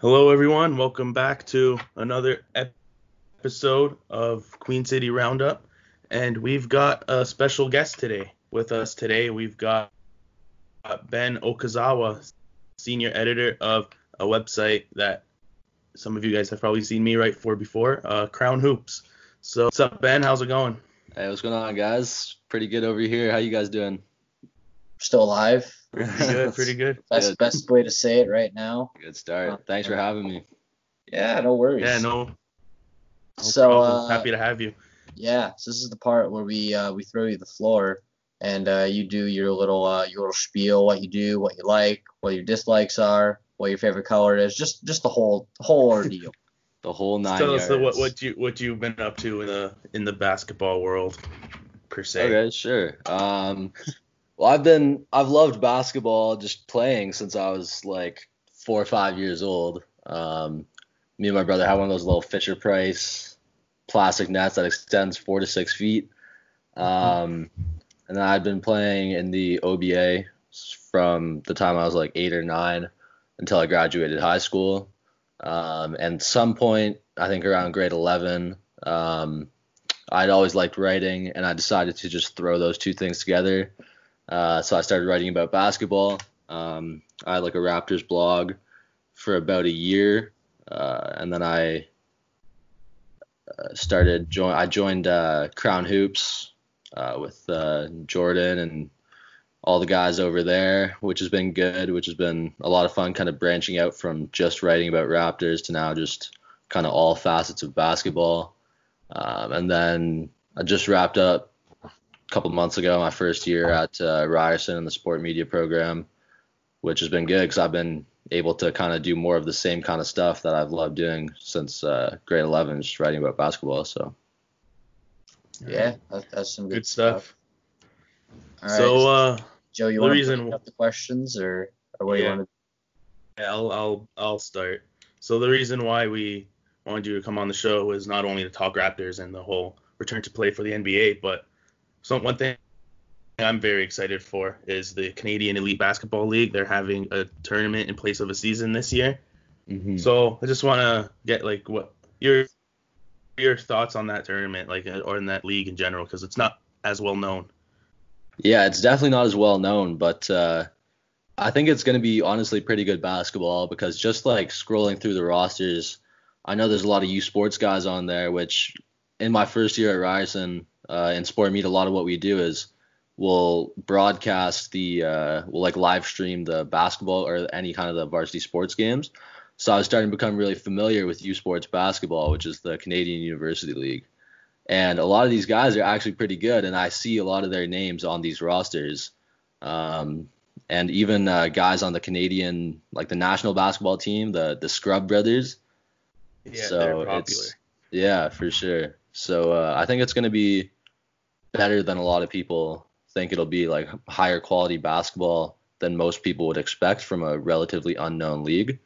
Hello, everyone. Welcome back to another episode of Queen City Roundup. And we've got a special guest today. With us today, we've got Ben Okazawa, senior editor of a website that some of you guys have probably seen me write for before, uh, Crown Hoops. So, what's up, Ben? How's it going? Hey, what's going on, guys? Pretty good over here. How you guys doing? Still alive. Pretty good. Pretty good. Best Good. best way to say it right now. Good start. Thanks for having me. Yeah, no worries. Yeah, no. no So uh, happy to have you. yeah, so this is the part where we uh, we throw you the floor and uh, you do your little uh, your little spiel, what you do, what you like, what your dislikes are, what your favorite color is, just just the whole whole ordeal. The whole nine Tell yards. us the, what what you what you've been up to in the in the basketball world per se. Okay, sure. Um, well, I've been I've loved basketball just playing since I was like four or five years old. Um, me and my brother had one of those little Fisher Price plastic nets that extends four to six feet. Um, and I'd been playing in the OBA from the time I was like eight or nine until I graduated high school. Um, and some point, I think around grade 11, um, I'd always liked writing, and I decided to just throw those two things together. Uh, so I started writing about basketball. Um, I had like a Raptors blog for about a year, uh, and then I uh, started join. I joined uh, Crown Hoops uh, with uh, Jordan and all the guys over there, which has been good, which has been a lot of fun, kind of branching out from just writing about Raptors to now just kind of all facets of basketball. Um, and then I just wrapped up couple months ago my first year at uh, Ryerson in the sport media program, which has been good because I've been able to kind of do more of the same kind of stuff that I've loved doing since uh, grade 11, just writing about basketball. So Yeah, that, that's some good, Good stuff. All right, So uh, Joe, you the want reason- to pick up the questions or or what Yeah. you want to? Yeah, I'll I'll I'll start. So the reason why we wanted you to come on the show is not only to talk Raptors and the whole return to play for the NBA, but some one thing I'm very excited for is the Canadian Elite Basketball League. They're having a tournament in place of a season this year. Mhm. So I just want to get like what your your thoughts on that tournament, like or in that league in general, because it's not as well known. Yeah, it's definitely not as well known, but uh, I think it's going to be honestly pretty good basketball because just like scrolling through the rosters, I know there's a lot of U Sports guys on there, which in my first year at Ryerson uh, in Sport Meet, a lot of what we do is we'll broadcast the, uh, we'll like live stream the basketball or any kind of the varsity sports games. So I was starting to become really familiar with U Sports basketball, which is the Canadian University League. And a lot of these guys are actually pretty good, and I see a lot of their names on these rosters. Um, and even uh, guys on the Canadian, like the national basketball team, the the Scrubb Brothers. Yeah, so they're popular. it's yeah, for sure. So uh, I think it's going to be better than a lot of people think it'll be, like higher quality basketball than most people would expect from a relatively unknown league.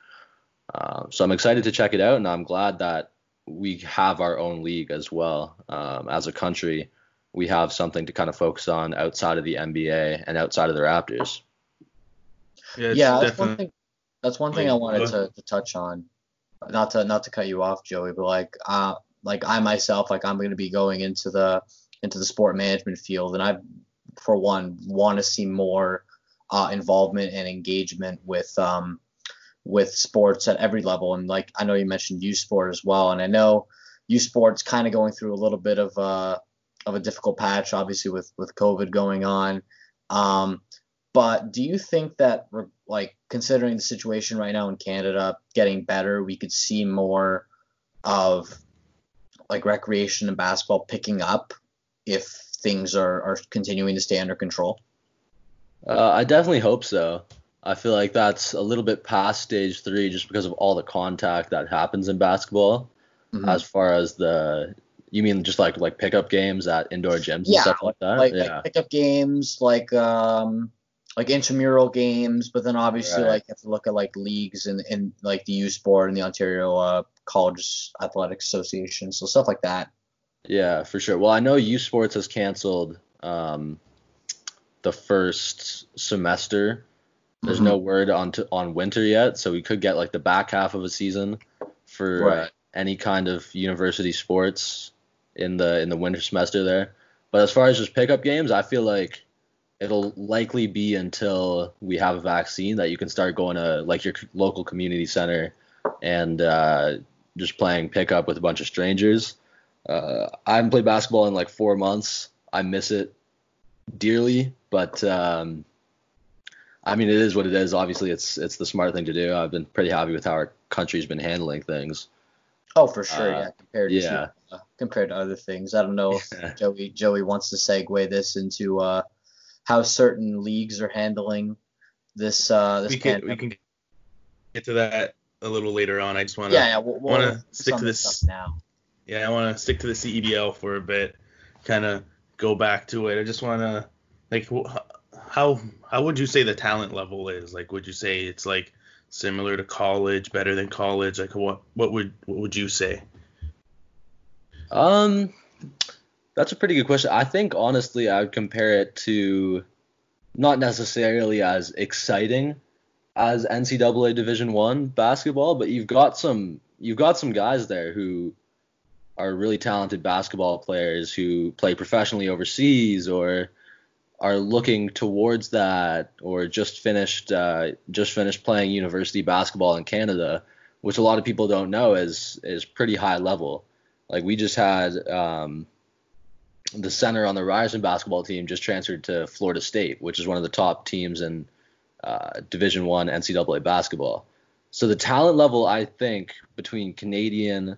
Um, so I'm excited to check it out, and I'm glad that we have our own league as well. Um, as a country, we have something to kind of focus on outside of the NBA and outside of the Raptors. Yeah, Yeah, that's one thing. That's one thing I wanted to, to touch on. Not to not to cut you off, Joey, but like uh like I myself like I'm going to be going into the into the sport management field, and I for one want to see more uh, involvement and engagement with um with sports at every level. And like I know you mentioned U Sport as well, and I know U Sport's kind of going through a little bit of a of a difficult patch, obviously with with COVID going on. Um, but do you think that, like, considering the situation right now in Canada getting better, we could see more of like recreation and basketball picking up if things are, are continuing to stay under control? Uh, I definitely hope so. I feel like that's a little bit past stage three just because of all the contact that happens in basketball. Mhm. As far as the, you mean just like like pickup games at indoor gyms and Yeah, stuff like that? like, yeah. like pickup games, like um, like intramural games, but then obviously Right. like you have to look at like leagues and in like the U Sport and the Ontario uh, College Athletic Association, so stuff like that. Yeah, for sure. Well, I know U Sports has canceled um, the first semester There's Mm-hmm. no word on to, on winter yet, so we could get like the back half of a season for uh, any kind of university sports in the in the winter semester there. But as far as just pickup games, I feel like it'll likely be until we have a vaccine that you can start going to like your c- local community center and uh, just playing pickup with a bunch of strangers. Uh, I haven't played basketball in like four months. I miss it dearly, but um, I mean, it is what it is. Obviously, it's it's the smart thing to do. I've been pretty happy with how our country's been handling things. Oh, for sure. Uh, yeah, compared yeah. to uh, compared to other things. I don't know if Joey Joey wants to segue this into uh, how certain leagues are handling this uh, this we can we can get to that a little later on. I just want to yeah, yeah. We'll, we'll wanna stick to this this- now. Yeah, I want to stick to the CEBL for a bit, kind of go back to it. I just want to like how how would you say the talent level is? Like, would you say it's like similar to college, better than college? Like, what what would what would you say? Um, that's a pretty good question. I think honestly, I would compare it to not necessarily as exciting as NCAA Division One basketball, but you've got some you've got some guys there who are really talented basketball players who play professionally overseas or are looking towards that or just finished uh, just finished playing university basketball in Canada, which a lot of people don't know is is pretty high level. Like we just had um, the center on the Ryerson basketball team just transferred to Florida State, which is one of the top teams in uh, Division One NCAA basketball. So the talent level, I think, between Canadian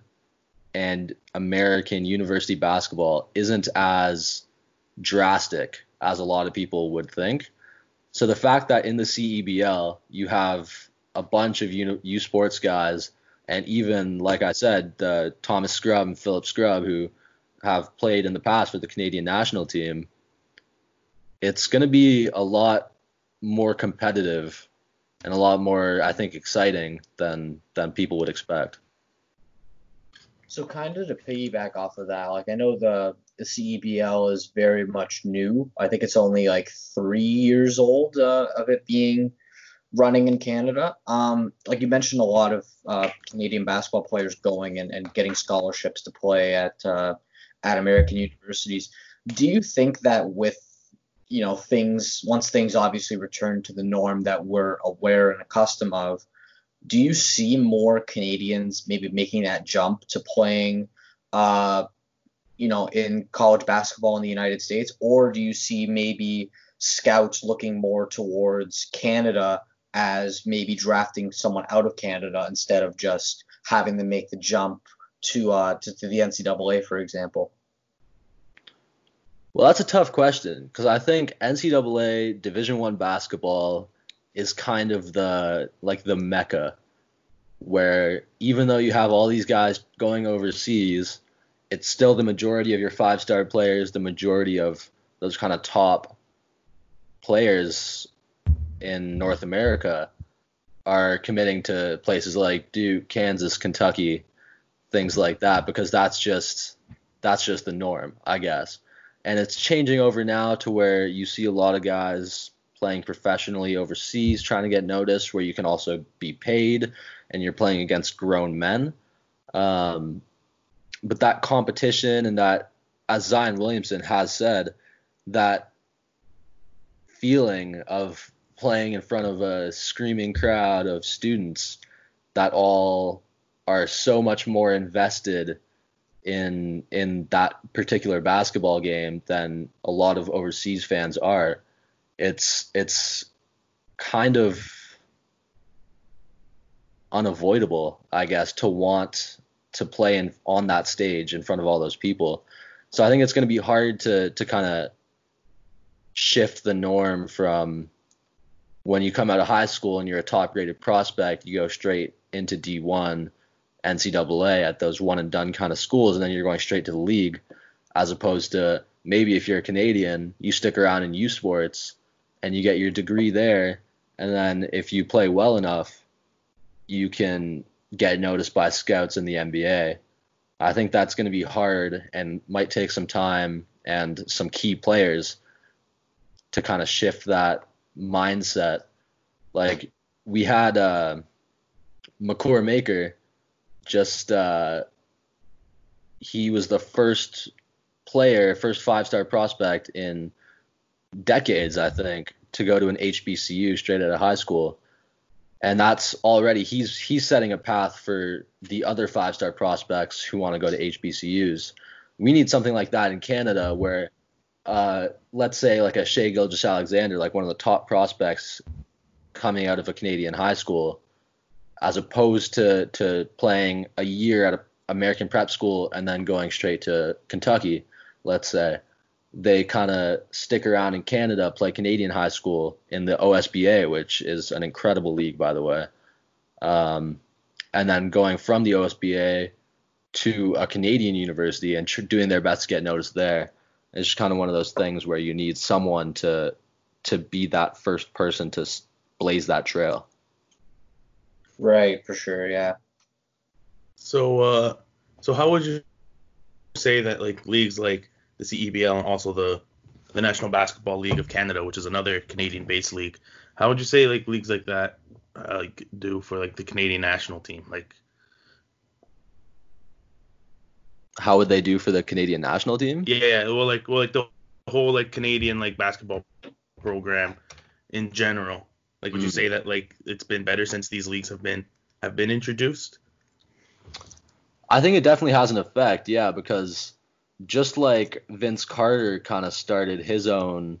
and American university basketball isn't as drastic as a lot of people would think. So the fact that in the CEBL you have a bunch of U, Sports guys, and even like I said, uh, Thomas Scrubb and Philip Scrubb, who have played in the past for the Canadian national team, it's going to be a lot more competitive and a lot more, I think, exciting than than people would expect. So kind of to piggyback off of that, like I know the the CEBL is very much new. I think it's only like three years old uh, of it being running in Canada. Um, like you mentioned, a lot of uh, Canadian basketball players going and, and getting scholarships to play at uh, at American universities. Do you think that with you know things once things obviously return to the norm that we're aware and accustomed of, do you see more Canadians maybe making that jump to playing, uh, you know, in college basketball in the United States, or do you see maybe scouts looking more towards Canada as maybe drafting someone out of Canada instead of just having them make the jump to uh, to, to the NCAA, for example? Well, that's a tough question because I think NCAA Division One basketball is kind of the like the mecca where even though you have all these guys going overseas, it's still the majority of your five star players, the majority of those kind of top players in North America are committing to places like Duke, Kansas, Kentucky, things like that because that's just that's just the norm, I guess. And it's changing over now to where you see a lot of guys playing professionally overseas trying to get noticed where you can also be paid and you're playing against grown men. Um, but that competition and that, as Zion Williamson has said, that feeling of playing in front of a screaming crowd of students that all are so much more invested in in that particular basketball game than a lot of overseas fans are. It's it's kind of unavoidable, I guess, to want to play in on that stage in front of all those people. So I think it's going to be hard to to kind of shift the norm from when you come out of high school and you're a top rated prospect, you go straight into D1 NCAA at those one and done kind of schools, and then you're going straight to the league, as opposed to maybe if you're a Canadian, you stick around in U Sports and you get your degree there, and then if you play well enough, you can get noticed by scouts in the NBA. I think that's going to be hard and might take some time and some key players to kind of shift that mindset Like we had uh, Makur Maker, just uh, he was the first player, first five star prospect in decades, I think, to go to an HBCU straight out of high school. And that's already he's he's setting a path for the other five star prospects who want to go to HBCUs. We need something like that in Canada where uh, let's say like a Shai Gilgeous-Alexander, like one of the top prospects coming out of a Canadian high school, as opposed to to playing a year at an American prep school and then going straight to Kentucky, let's say they kind of stick around in Canada, play Canadian high school in the OSBA, which is an incredible league, by the way. Um, and then going from the OSBA to a Canadian university and tr- doing their best to get noticed there. It's just kind of one of those things where you need someone to to be that first person to blaze that trail. Right, for sure, yeah. So, uh, so how would you say that like leagues like the CEBL and also the the National Basketball League of Canada, which is another Canadian-based league. How would you say like leagues like that uh, like do for like the Canadian national team? Like, how would they do for the Canadian national team? Yeah, well, like well, like the whole like Canadian like basketball program in general. Like, would mm. you say that like it's been better since these leagues have been have been introduced? I think it definitely has an effect, yeah, because just like Vince Carter kind of started his own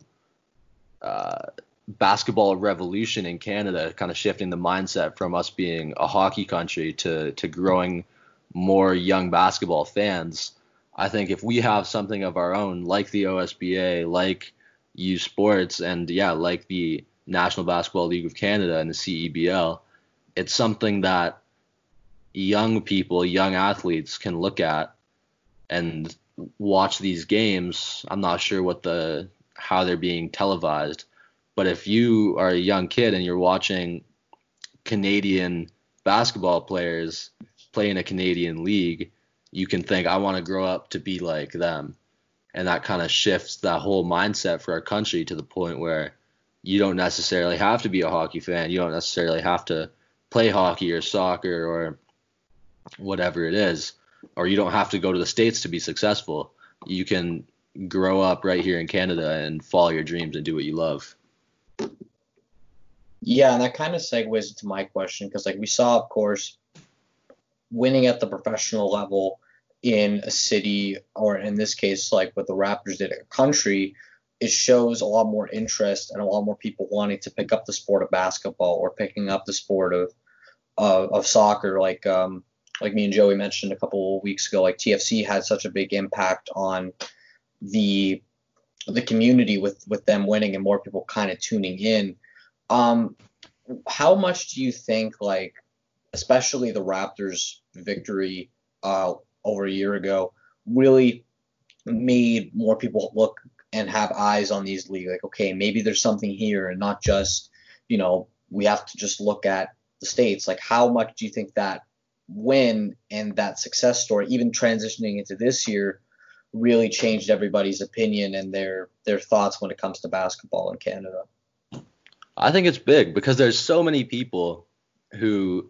uh, basketball revolution in Canada, kind of shifting the mindset from us being a hockey country to to growing more young basketball fans. I think if we have something of our own, like the OSBA, like U Sports, and yeah, like the National Basketball League of Canada and the CEBL, it's something that young people, young athletes can look at and watch these games, I'm not sure what the how they're being televised, but if you are a young kid and you're watching Canadian basketball players play in a Canadian league, you can think I want to grow up to be like them. And that kind of shifts that whole mindset for our country to the point where you don't necessarily have to be a hockey fan. You don't necessarily have to play hockey or soccer or whatever it is or you don't have to go to the states to be successful. You can grow up right here in Canada and follow your dreams and do what you love. Yeah, and that kind of segues into my question because, like, we saw, of course, winning at the professional level in a city, or in this case, like what the Raptors did, a country, it shows a lot more interest and a lot more people wanting to pick up the sport of basketball or picking up the sport of of, of soccer. Like, um, like me and Joey mentioned a couple weeks ago, like TFC had such a big impact on the the community with with them winning and more people kind of tuning in. Um, how much do you think, like, especially the Raptors' victory uh, over a year ago, really made more people look and have eyes on these leagues? Like, okay, maybe there's something here, and not just, you know, we have to just look at the states. Like, how much do you think that win and that success story, even transitioning into this year, really changed everybody's opinion and their their thoughts when it comes to basketball in Canada. I think it's big because there's so many people who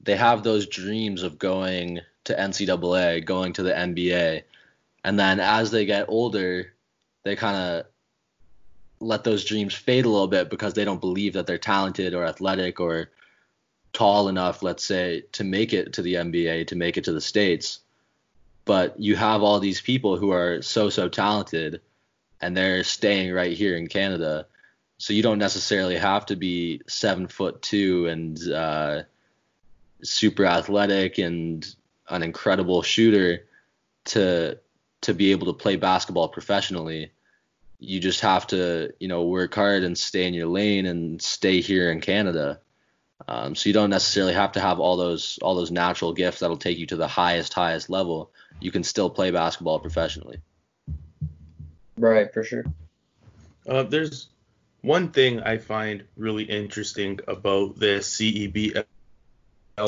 they have those dreams of going to NCAA, going to the NBA, and then as they get older, they kind of let those dreams fade a little bit because they don't believe that they're talented or athletic or tall enough, let's say, to make it to the NBA, to make it to the States. But you have all these people who are so, so talented and they're staying right here in Canada. So you don't necessarily have to be seven foot two and uh, super athletic and an incredible shooter to to be able to play basketball professionally. You just have to, you know, work hard and stay in your lane and stay here in Canada. Um, so you don't necessarily have to have all those all those natural gifts that'll take you to the highest highest level. You can still play basketball professionally. Right, for sure. Uh, there's one thing I find really interesting about the CEBL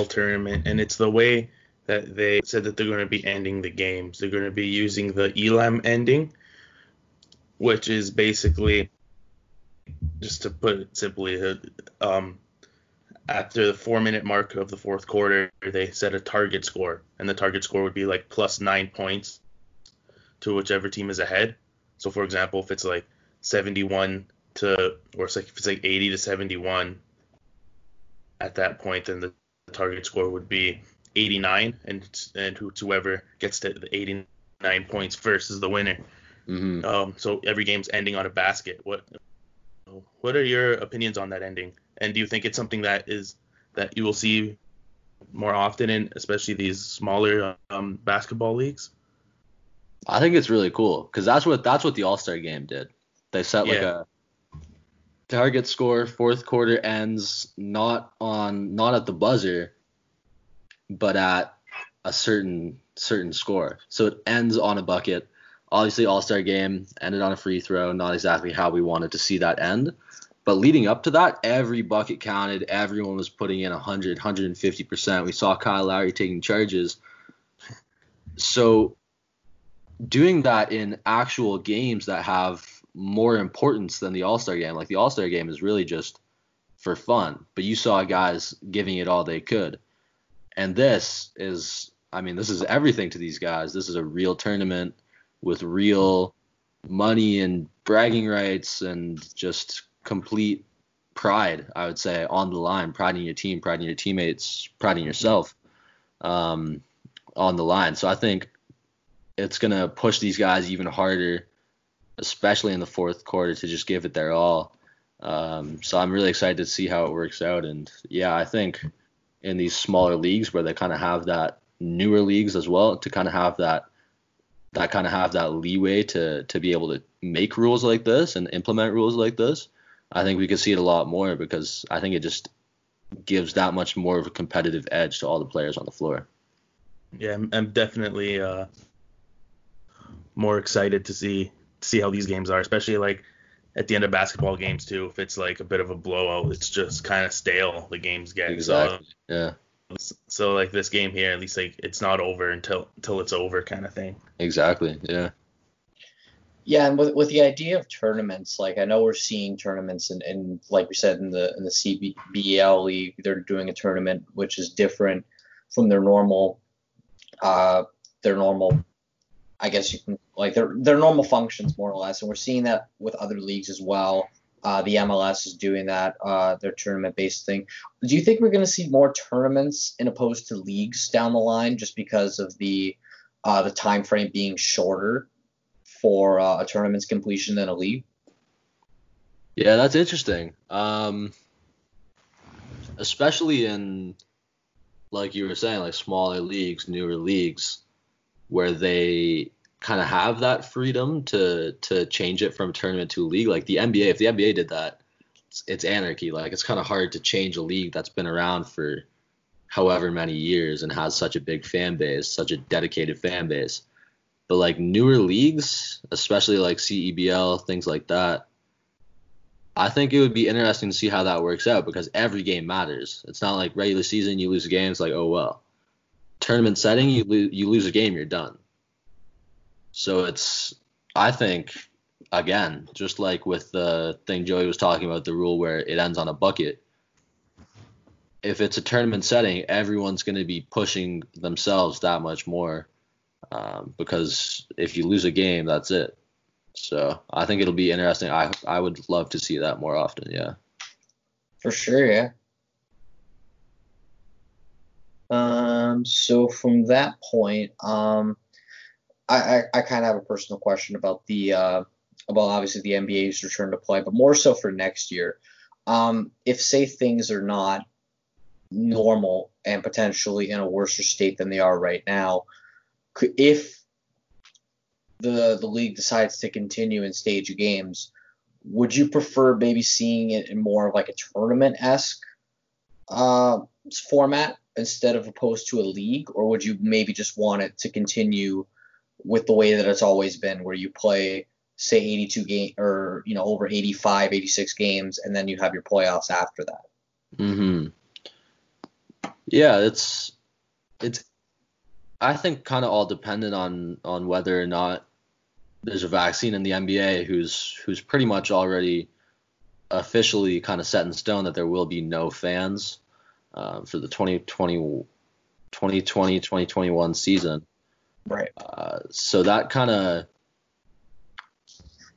tournament, and it's the way that they said that they're going to be ending the games. They're going to be using the Elam ending, which is basically, just to put it simply, um, after the four minute mark of the fourth quarter, they set a target score, and the target score would be like plus nine points to whichever team is ahead. So, for example, if it's like 71 to, or it's like if it's like 80 to 71, at that point, then the target score would be 89, and and whoever gets to the 89 points first is the winner. hmm Um, so every game's ending on a basket. What what are your opinions on that ending? And do you think it's something that is that you will see more often in especially these smaller um, basketball leagues? I think it's really cool because that's what that's what the All Star game did. They set like Yeah. a target score, fourth quarter ends not on not at the buzzer, but at a certain certain score. So it ends on a bucket. Obviously, All Star game ended on a free throw. Not exactly how we wanted to see that end. But leading up to that, every bucket counted. Everyone was putting in 100, 150%. We saw Kyle Lowry taking charges. So doing that in actual games that have more importance than the All Star game. Like the All Star game is really just for fun, but you saw guys giving it all they could. And this is, I mean, this is everything to these guys. This is a real tournament with real money and bragging rights and just complete pride, I would say, on the line. Pride in your team, pride in your teammates, pride in yourself um, on the line. So I think it's going to push these guys even harder, especially in the fourth quarter, to just give it their all. Um, so I'm really excited to see how it works out. And yeah, I think in these smaller leagues where they kind of have that newer leagues as well to kind of have that that kind of have that leeway to to be able to make rules like this and implement rules like this. I think we could see it a lot more because I think it just gives that much more of a competitive edge to all the players on the floor. Yeah, I'm, I'm definitely uh, more excited to see see how these games are, especially like at the end of basketball games too. If it's like a bit of a blowout, it's just kind of stale. The games get Exactly. Yeah. So, so like this game here, at least like it's not over until until it's over, kind of thing. Exactly. Yeah. Yeah, and with with the idea of tournaments, like I know we're seeing tournaments, and, like we said in the in the CBL league, they're doing a tournament which is different from their normal, uh, their normal, I guess you can like their their normal functions more or less, and we're seeing that with other leagues as well. Uh, the MLS is doing that, uh, their tournament based thing. Do you think we're going to see more tournaments in opposed to leagues down the line, just because of the uh, the time frame being shorter? For uh, a tournament's completion than a league. Yeah, that's interesting. Um, especially in, like you were saying, like smaller leagues, newer leagues, where they kind of have that freedom to to change it from tournament to league. Like the NBA, if the NBA did that, it's, it's anarchy. Like it's kind of hard to change a league that's been around for however many years and has such a big fan base, such a dedicated fan base. But like newer leagues, especially like CEBL, things like that, I think it would be interesting to see how that works out because every game matters. It's not like regular season you lose a game, it's like oh well. Tournament setting, you lo- you lose a game, you're done. So it's I think again, just like with the thing Joey was talking about, the rule where it ends on a bucket. If it's a tournament setting, everyone's going to be pushing themselves that much more um, because if you lose a game, that's it. So I think it'll be interesting. I I would love to see that more often. Yeah. For sure, yeah. Um, so from that point, um, I, I, I kind of have a personal question about the uh, about obviously the NBA's return to play, but more so for next year. Um, if say things are not normal and potentially in a worse state than they are right now, if the the league decides to continue in stage games, would you prefer maybe seeing it in more of like a tournament esque uh, format instead of opposed to a league, or would you maybe just want it to continue with the way that it's always been, where you play say 82 game or you know over 85, 86 games, and then you have your playoffs after that? hmm Yeah, it's it's I think kind of all dependent on on whether or not there's a vaccine in the NBA who's who's pretty much already officially kind of set in stone that there will be no fans uh, for the 2020 2020 2021 season. Right. Uh, so that kind of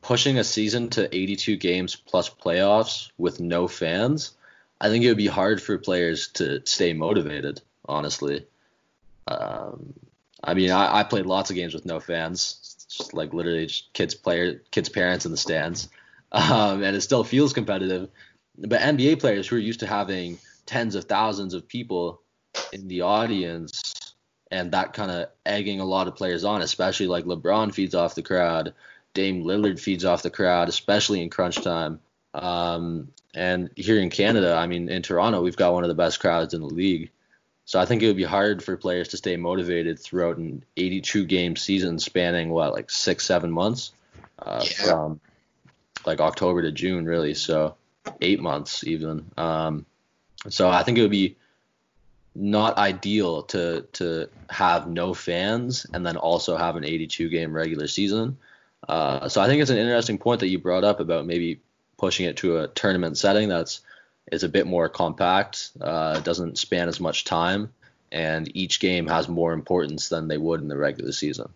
pushing a season to 82 games plus playoffs with no fans, I think it would be hard for players to stay motivated, honestly. Um, I mean, I, I played lots of games with no fans, just like literally just kids player, kids parents in the stands, um, and it still feels competitive. But NBA players who are used to having tens of thousands of people in the audience and that kind of egging a lot of players on, especially like LeBron feeds off the crowd, Dame Lillard feeds off the crowd, especially in crunch time. Um, and here in Canada, I mean, in Toronto, we've got one of the best crowds in the league. So I think it would be hard for players to stay motivated throughout an 82 game season spanning what like six seven months, uh, yeah. from like October to June really. So eight months even. Um, so I think it would be not ideal to to have no fans and then also have an 82 game regular season. Uh, so I think it's an interesting point that you brought up about maybe pushing it to a tournament setting that's is a bit more compact, uh, doesn't span as much time, and each game has more importance than they would in the regular season.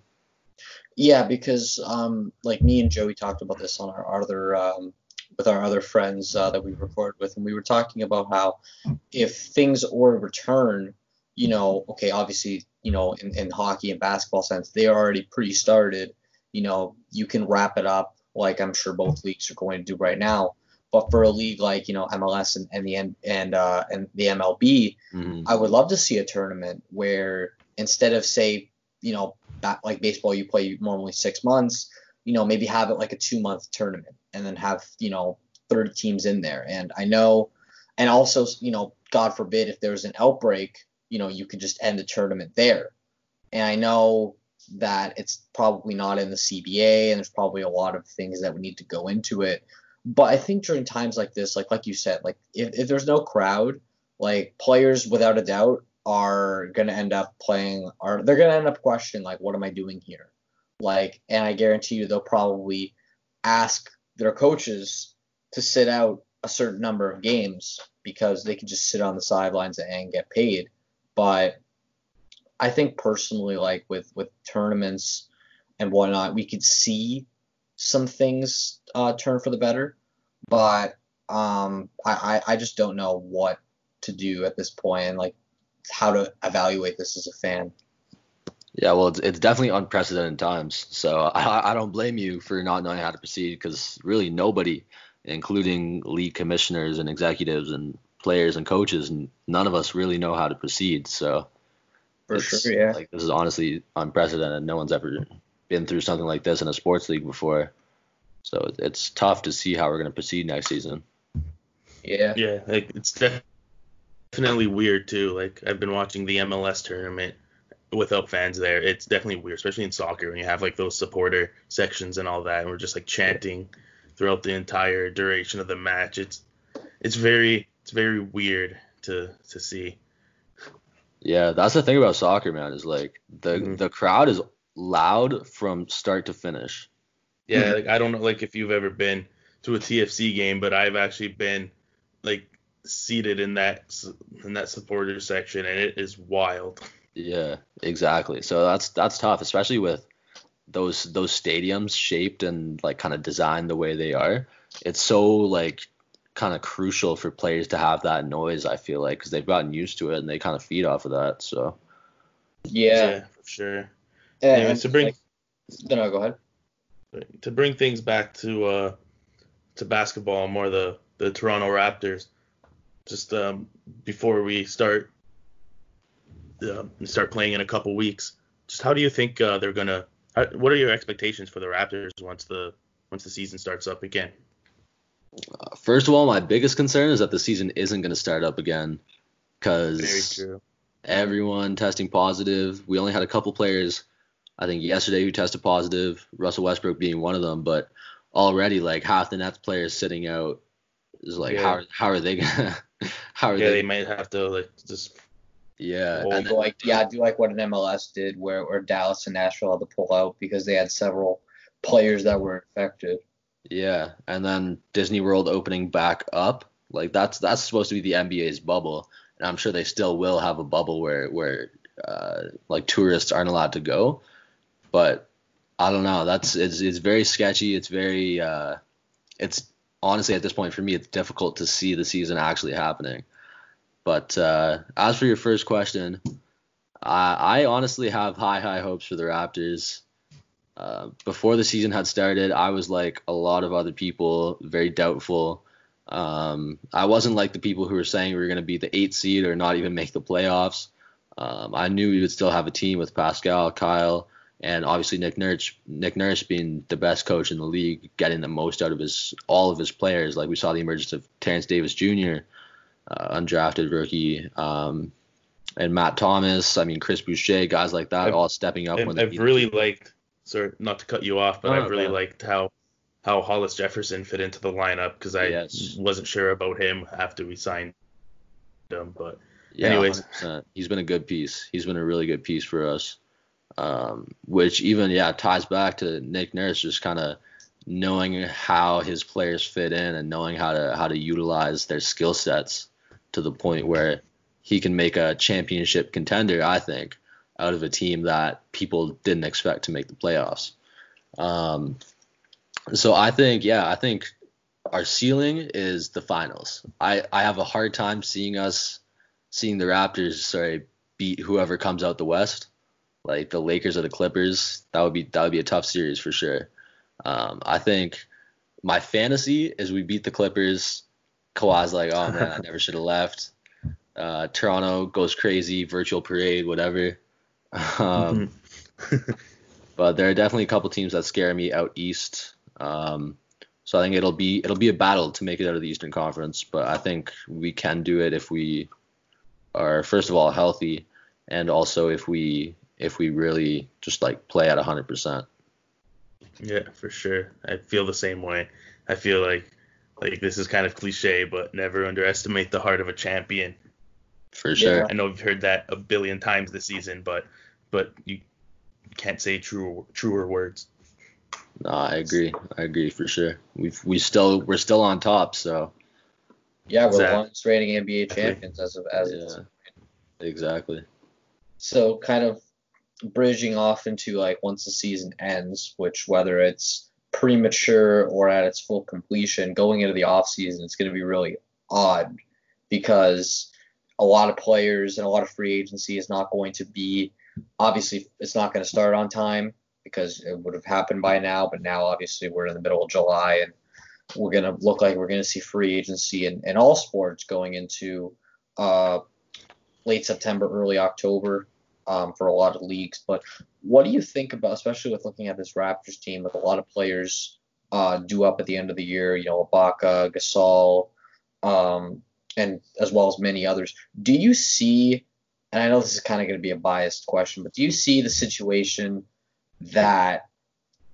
Yeah, because um, like me and Joey talked about this on our other um, with our other friends uh, that we recorded with, and we were talking about how if things were return, you know, okay, obviously, you know, in, in hockey and basketball sense, they are already pre-started. You know, you can wrap it up like I'm sure both leagues are going to do right now. But for a league like you know MLS and, and the and uh, and the MLB, mm-hmm. I would love to see a tournament where instead of say you know back, like baseball, you play normally six months, you know maybe have it like a two month tournament and then have you know 30 teams in there. And I know, and also you know God forbid if there's an outbreak, you know you could just end the tournament there. And I know that it's probably not in the CBA and there's probably a lot of things that would need to go into it. But I think during times like this, like like you said, like if, if there's no crowd, like players without a doubt are gonna end up playing are they're gonna end up questioning like what am I doing here? Like and I guarantee you they'll probably ask their coaches to sit out a certain number of games because they can just sit on the sidelines and get paid. But I think personally, like with with tournaments and whatnot, we could see some things uh, turn for the better. But um, I, I just don't know what to do at this point and like how to evaluate this as a fan. Yeah, well, it's, it's definitely unprecedented times. So I, I don't blame you for not knowing how to proceed because really nobody, including league commissioners and executives and players and coaches, none of us really know how to proceed. So for sure, yeah. Like this is honestly unprecedented. No one's ever been through something like this in a sports league before. So it's tough to see how we're going to proceed next season. Yeah. Yeah, like it's definitely weird too. Like I've been watching the MLS tournament without fans there. It's definitely weird, especially in soccer when you have like those supporter sections and all that, and we're just like chanting throughout the entire duration of the match. It's it's very it's very weird to to see. Yeah, that's the thing about soccer, man. Is like the mm-hmm. the crowd is loud from start to finish. Yeah, like I don't know, like if you've ever been to a TFC game, but I've actually been like seated in that in that supporter section, and it is wild. Yeah, exactly. So that's that's tough, especially with those those stadiums shaped and like kind of designed the way they are. It's so like kind of crucial for players to have that noise. I feel like because they've gotten used to it and they kind of feed off of that. So yeah, yeah for sure. Yeah, Anyways, to bring like, no, go ahead. To bring things back to uh to basketball, more the the Toronto Raptors. Just um, before we start uh, start playing in a couple weeks. Just how do you think uh, they're gonna? How, what are your expectations for the Raptors once the once the season starts up again? Uh, first of all, my biggest concern is that the season isn't going to start up again because everyone testing positive. We only had a couple players, I think yesterday, who tested positive. Russell Westbrook being one of them, but already like half the Nets players sitting out is like yeah. how how are they gonna how are yeah, they? they might have to like just yeah, and then, like yeah, I do like what an MLS did, where where Dallas and Nashville had to pull out because they had several players that were infected. Yeah, and then Disney World opening back up, like that's that's supposed to be the NBA's bubble, and I'm sure they still will have a bubble where where uh, like tourists aren't allowed to go. But I don't know. That's it's it's very sketchy. It's very uh, it's honestly at this point for me it's difficult to see the season actually happening. But uh, as for your first question, I, I honestly have high high hopes for the Raptors. Uh, before the season had started, I was like a lot of other people, very doubtful. Um, I wasn't like the people who were saying we were going to be the eighth seed or not even make the playoffs. Um, I knew we would still have a team with Pascal, Kyle, and obviously Nick Nurse. Nick Nurse being the best coach in the league, getting the most out of his all of his players. Like we saw the emergence of Terence Davis Jr., uh, undrafted rookie, um, and Matt Thomas. I mean Chris Boucher, guys like that, I've, all stepping up. I've, when I've really liked. Sorry, not to cut you off, but No, I've really no. liked how how Hollis Jefferson fit into the lineup because I Yes. wasn't sure about him after we signed him, but Yeah, Anyways. 100%. he's been a good piece. He's been a really good piece for us. Um, which even yeah ties back to Nick Nurse just kind of knowing how his players fit in and knowing how to how to utilize their skill sets to the point where he can make a championship contender. I think out of a team that people didn't expect to make the playoffs. Um, so I think yeah I think our ceiling is the finals. I I have a hard time seeing us seeing the Raptors sorry beat whoever comes out the West, like the Lakers or the Clippers. That would be that would be a tough series for sure. Um, I think my fantasy is we beat the Clippers. Kawhi's like, oh man, I never should have left. Uh, Toronto goes crazy, virtual parade, whatever. Um, but there are definitely a couple teams that scare me out east. Um, so I think it'll be it'll be a battle to make it out of the Eastern Conference, but I think we can do it if we are first of all healthy, and also if we if we really just like play at 100%. yeah, for sure. I feel the same way. I feel like like this is kind of cliche, but never underestimate the heart of a champion. For sure. I know we've heard that a billion times this season, but but you can't say true truer words. No, I agree. I agree for sure. We've we still we're still on top, so Yeah, we're the Exactly. longest reigning NBA champions as of as yeah, of exactly. So kind of bridging off into like once the season ends, which whether it's premature or at its full completion, going into the off season, it's going to be really odd because a lot of players and a lot of free agency is not going to be obviously it's not going to start on time because it would have happened by now, but now obviously we're in the middle of July and we're going to look like we're going to see free agency in, in all sports going into uh, late September, early October um, for a lot of leagues. But what do you think about, especially with looking at this Raptors team with a lot of players uh, due up at the end of the year? You know, Ibaka, Gasol, um, and as well as many others. Do you see? And I know this is kind of going to be a biased question, but do you see the situation that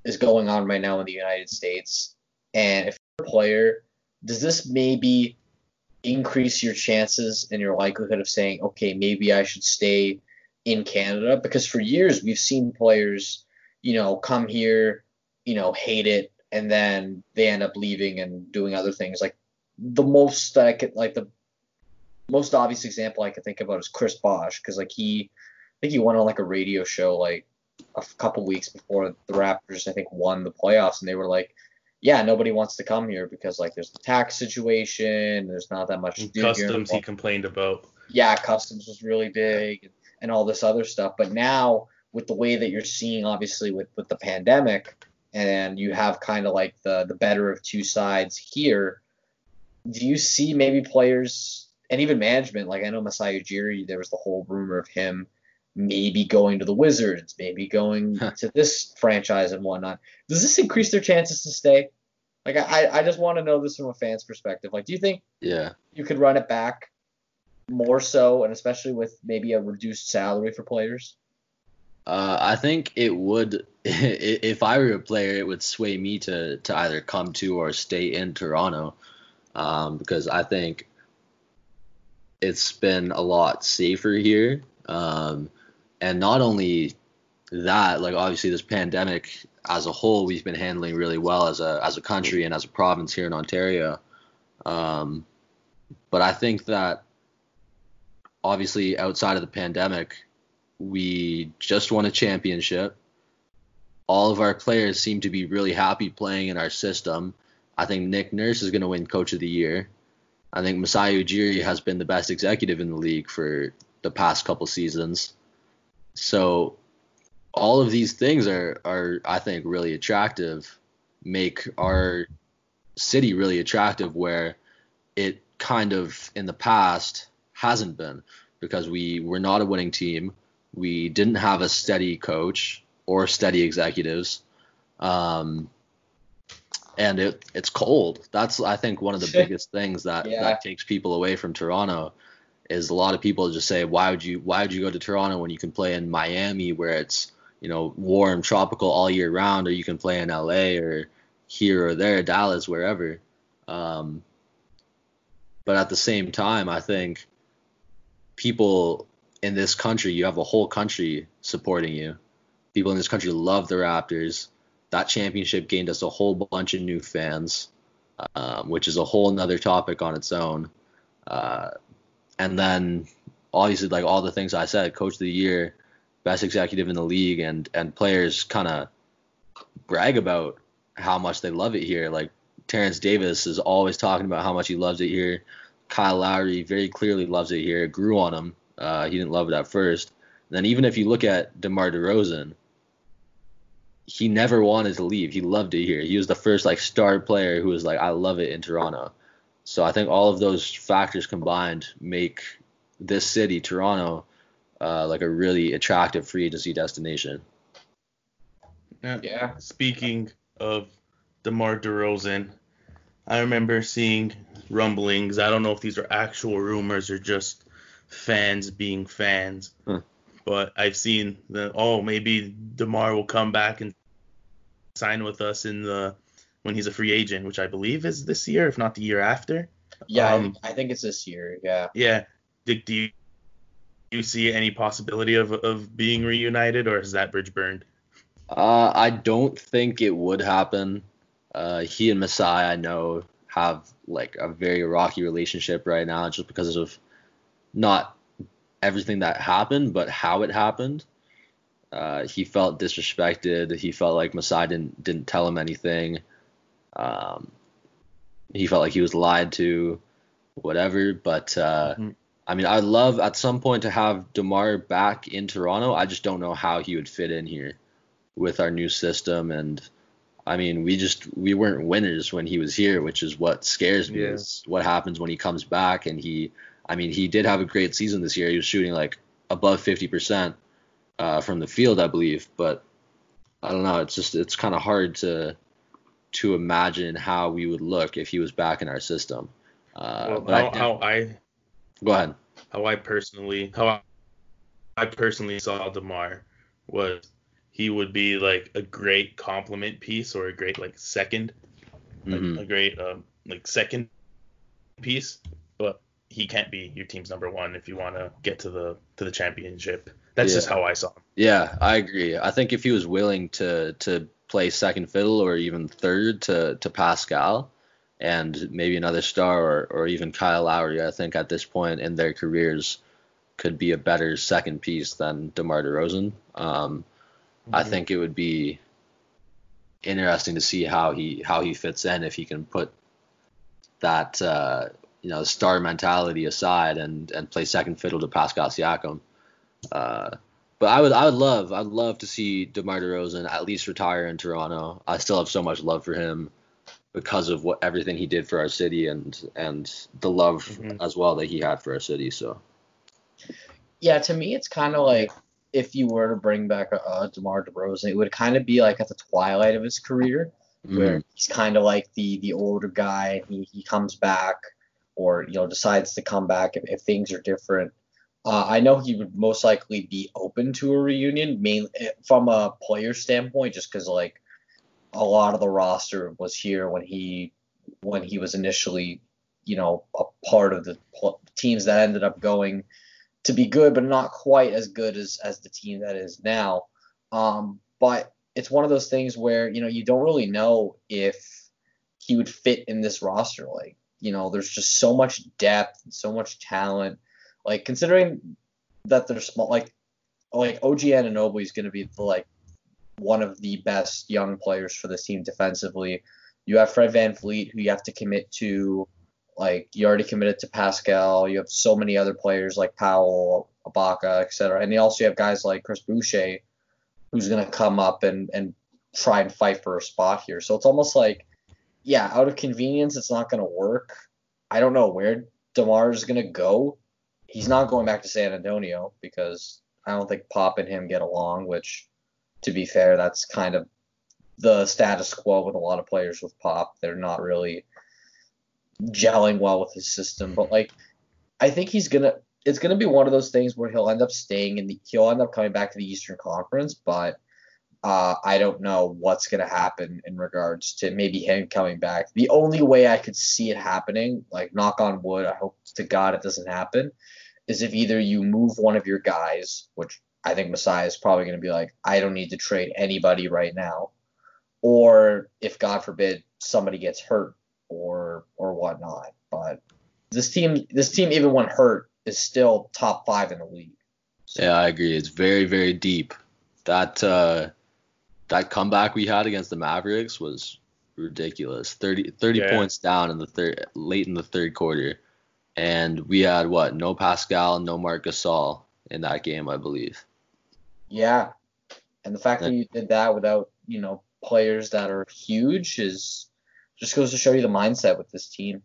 is going on right now in the United States? And if you're a player, does this maybe increase your chances and your likelihood of saying, okay, maybe I should stay in Canada? Because for years we've seen players, you know, come here, you know, hate it, and then they end up leaving and doing other things. Like the most that I could, like the most obvious example I could think about is Chris Bosh, because like he, I think he went on like a radio show like a couple weeks before the Raptors, I think, won the playoffs, and they were like, yeah, nobody wants to come here because like there's the tax situation, there's not that much to do here. Customs he complained about. yeah, customs was really big and, all this other stuff. But now with the way that you're seeing, obviously with with the pandemic, and you have kind of like the the better of two sides here. Do you see maybe players and even management? Like I know Masai Ujiri, there was the whole rumor of him maybe going to the Wizards, maybe going to this franchise and whatnot. Does this increase their chances to stay? Like I, I just want to know this from a fan's perspective. Like, do you think Yeah. you could run it back more so, and especially with maybe a reduced salary for players? Uh, I think it would, if I were a player, it would sway me to, to either come to or stay in Toronto, um, because I think it's been a lot safer here. Um, and not only that, like obviously this pandemic as a whole, we've been handling really well as a as a country and as a province here in Ontario. Um, but I think that obviously outside of the pandemic, we just won a championship. All of our players seem to be really happy playing in our system. I think Nick Nurse is going to win Coach of the Year. I think Masai Ujiri has been the best executive in the league for the past couple seasons. So all of these things are are I think really attractive, make our city really attractive where it kind of in the past hasn't been because we were not a winning team. We didn't have a steady coach or steady executives. Um, and it it's cold. That's I think one of the biggest things that Yeah. that takes people away from Toronto is a lot of people just say why would you why would you go to Toronto when you can play in Miami where it's you know warm tropical all year round or you can play in LA or here or there Dallas wherever. Um, but at the same time, I think people in this country, you have a whole country supporting you. People in this country love the Raptors. That championship gained us a whole bunch of new fans, um, which is a whole nother topic on its own. Uh, and then obviously, like all the things I said, coach of the year, best executive in the league, and and players kind of brag about how much they love it here. Like Terence Davis is always talking about how much he loves it here. Kyle Lowry very clearly loves it here. It grew on him. Uh, he didn't love it at first. And then even if you look at DeMar DeRozan, he never wanted to leave. He loved it here. He was the first like star player who was like, I love it in Toronto. So I think all of those factors combined make this city, Toronto, uh, like a really attractive free agency destination. Yeah. Speaking of DeMar DeRozan, I remember seeing rumblings. I don't know if these are actual rumors or just fans being fans, Hmm. but I've seen that oh maybe DeMar will come back and sign with us in the when he's a free agent, which I believe is this year, if not the year after. Yeah, Um, I, I think it's this year. Yeah. Yeah. Do, do you do you see any possibility of of being reunited, or is that bridge burned? Uh, I don't think it would happen. Uh, he and Masai, I know, have like a very rocky relationship right now, just because of not everything that happened, but how it happened. Uh, he felt disrespected. He felt like Masai didn't didn't tell him anything. Um, he felt like he was lied to, whatever. But uh, Mhm. I mean, I'd love at some point to have Demar back in Toronto. I just don't know how he would fit in here with our new system and I mean we just we weren't winners when he was here which is what scares me Yeah. is what happens when he comes back and he I mean he did have a great season this year. He was shooting like above 50% uh, from the field I believe but I don't know. It's just it's kind of hard to to imagine how we would look if he was back in our system. Uh, well, but I how, how I go ahead. how I personally how I, I personally saw Demar was he would be like a great complement piece or a great like second like, Mhm. a great um, like second piece, but he can't be your team's number one if you want to get to the to the championship. That's just how I saw him. Yeah, I agree. I think if he was willing to to play second fiddle or even third to to Pascal and maybe another star or, or even Kyle Lowry, I think at this point in their careers could be a better second piece than DeMar DeRozan. Um, I think it would be interesting to see how he how he fits in if he can put that uh, you know star mentality aside and and play second fiddle to Pascal Siakam. Uh, but I would I would love I'd love to see DeMar DeRozan at least retire in Toronto. I still have so much love for him because of what everything he did for our city and and the love Mhm. as well that he had for our city. So Yeah, to me, it's kind of like if you were to bring back a, a DeMar DeRozan, it would kind of be like at the twilight of his career, where mhm. he's kind of like the the older guy. He he comes back, or you know decides to come back if, if things are different. Uh, I know he would most likely be open to a reunion, mainly from a player standpoint, just because like a lot of the roster was here when he when he was initially, you know, a part of the pl- teams that ended up going to be good, but not quite as good as as the team that is now. Um, but it's one of those things where you know you don't really know if he would fit in this roster. Like you know, there's just so much depth, and so much talent. Like considering that they're small, like like OG Anunoby is going to be the, like one of the best young players for this team defensively. You have Fred VanVleet, who you have to commit to. Like you already committed to Pascal. You have so many other players like Powell, Ibaka, etc. And you also have guys like Chris Boucher, who's going to come up and and try and fight for a spot here. So it's almost like, yeah, out of convenience, it's not going to work. I don't know where Demar is going to go. He's not going back to San Antonio because I don't think Pop and him get along. Which, to be fair, that's kind of the status quo with a lot of players with Pop. They're not really gelling well with his system. But like, I think he's gonna. It's gonna be one of those things where he'll end up staying in the. He'll end up coming back to the Eastern Conference, but uh, I don't know what's gonna happen in regards to maybe him coming back. The only way I could see it happening, like knock on wood, I hope to God it doesn't happen, is if either you move one of your guys, which I think Masai is probably gonna be like, I don't need to trade anybody right now, or if God forbid somebody gets hurt or or whatnot. But this team, this team, even when hurt, is still top five in the league. Yeah, I agree. It's very, very deep. That uh, that comeback we had against the Mavericks was ridiculous. 30, 30 Yeah. points down in the third, late in the third quarter, and we had what? No Pascal, no Marc Gasol in that game, I believe. Yeah, and the fact that you did that without you know players that are huge is just goes to show you the mindset with this team.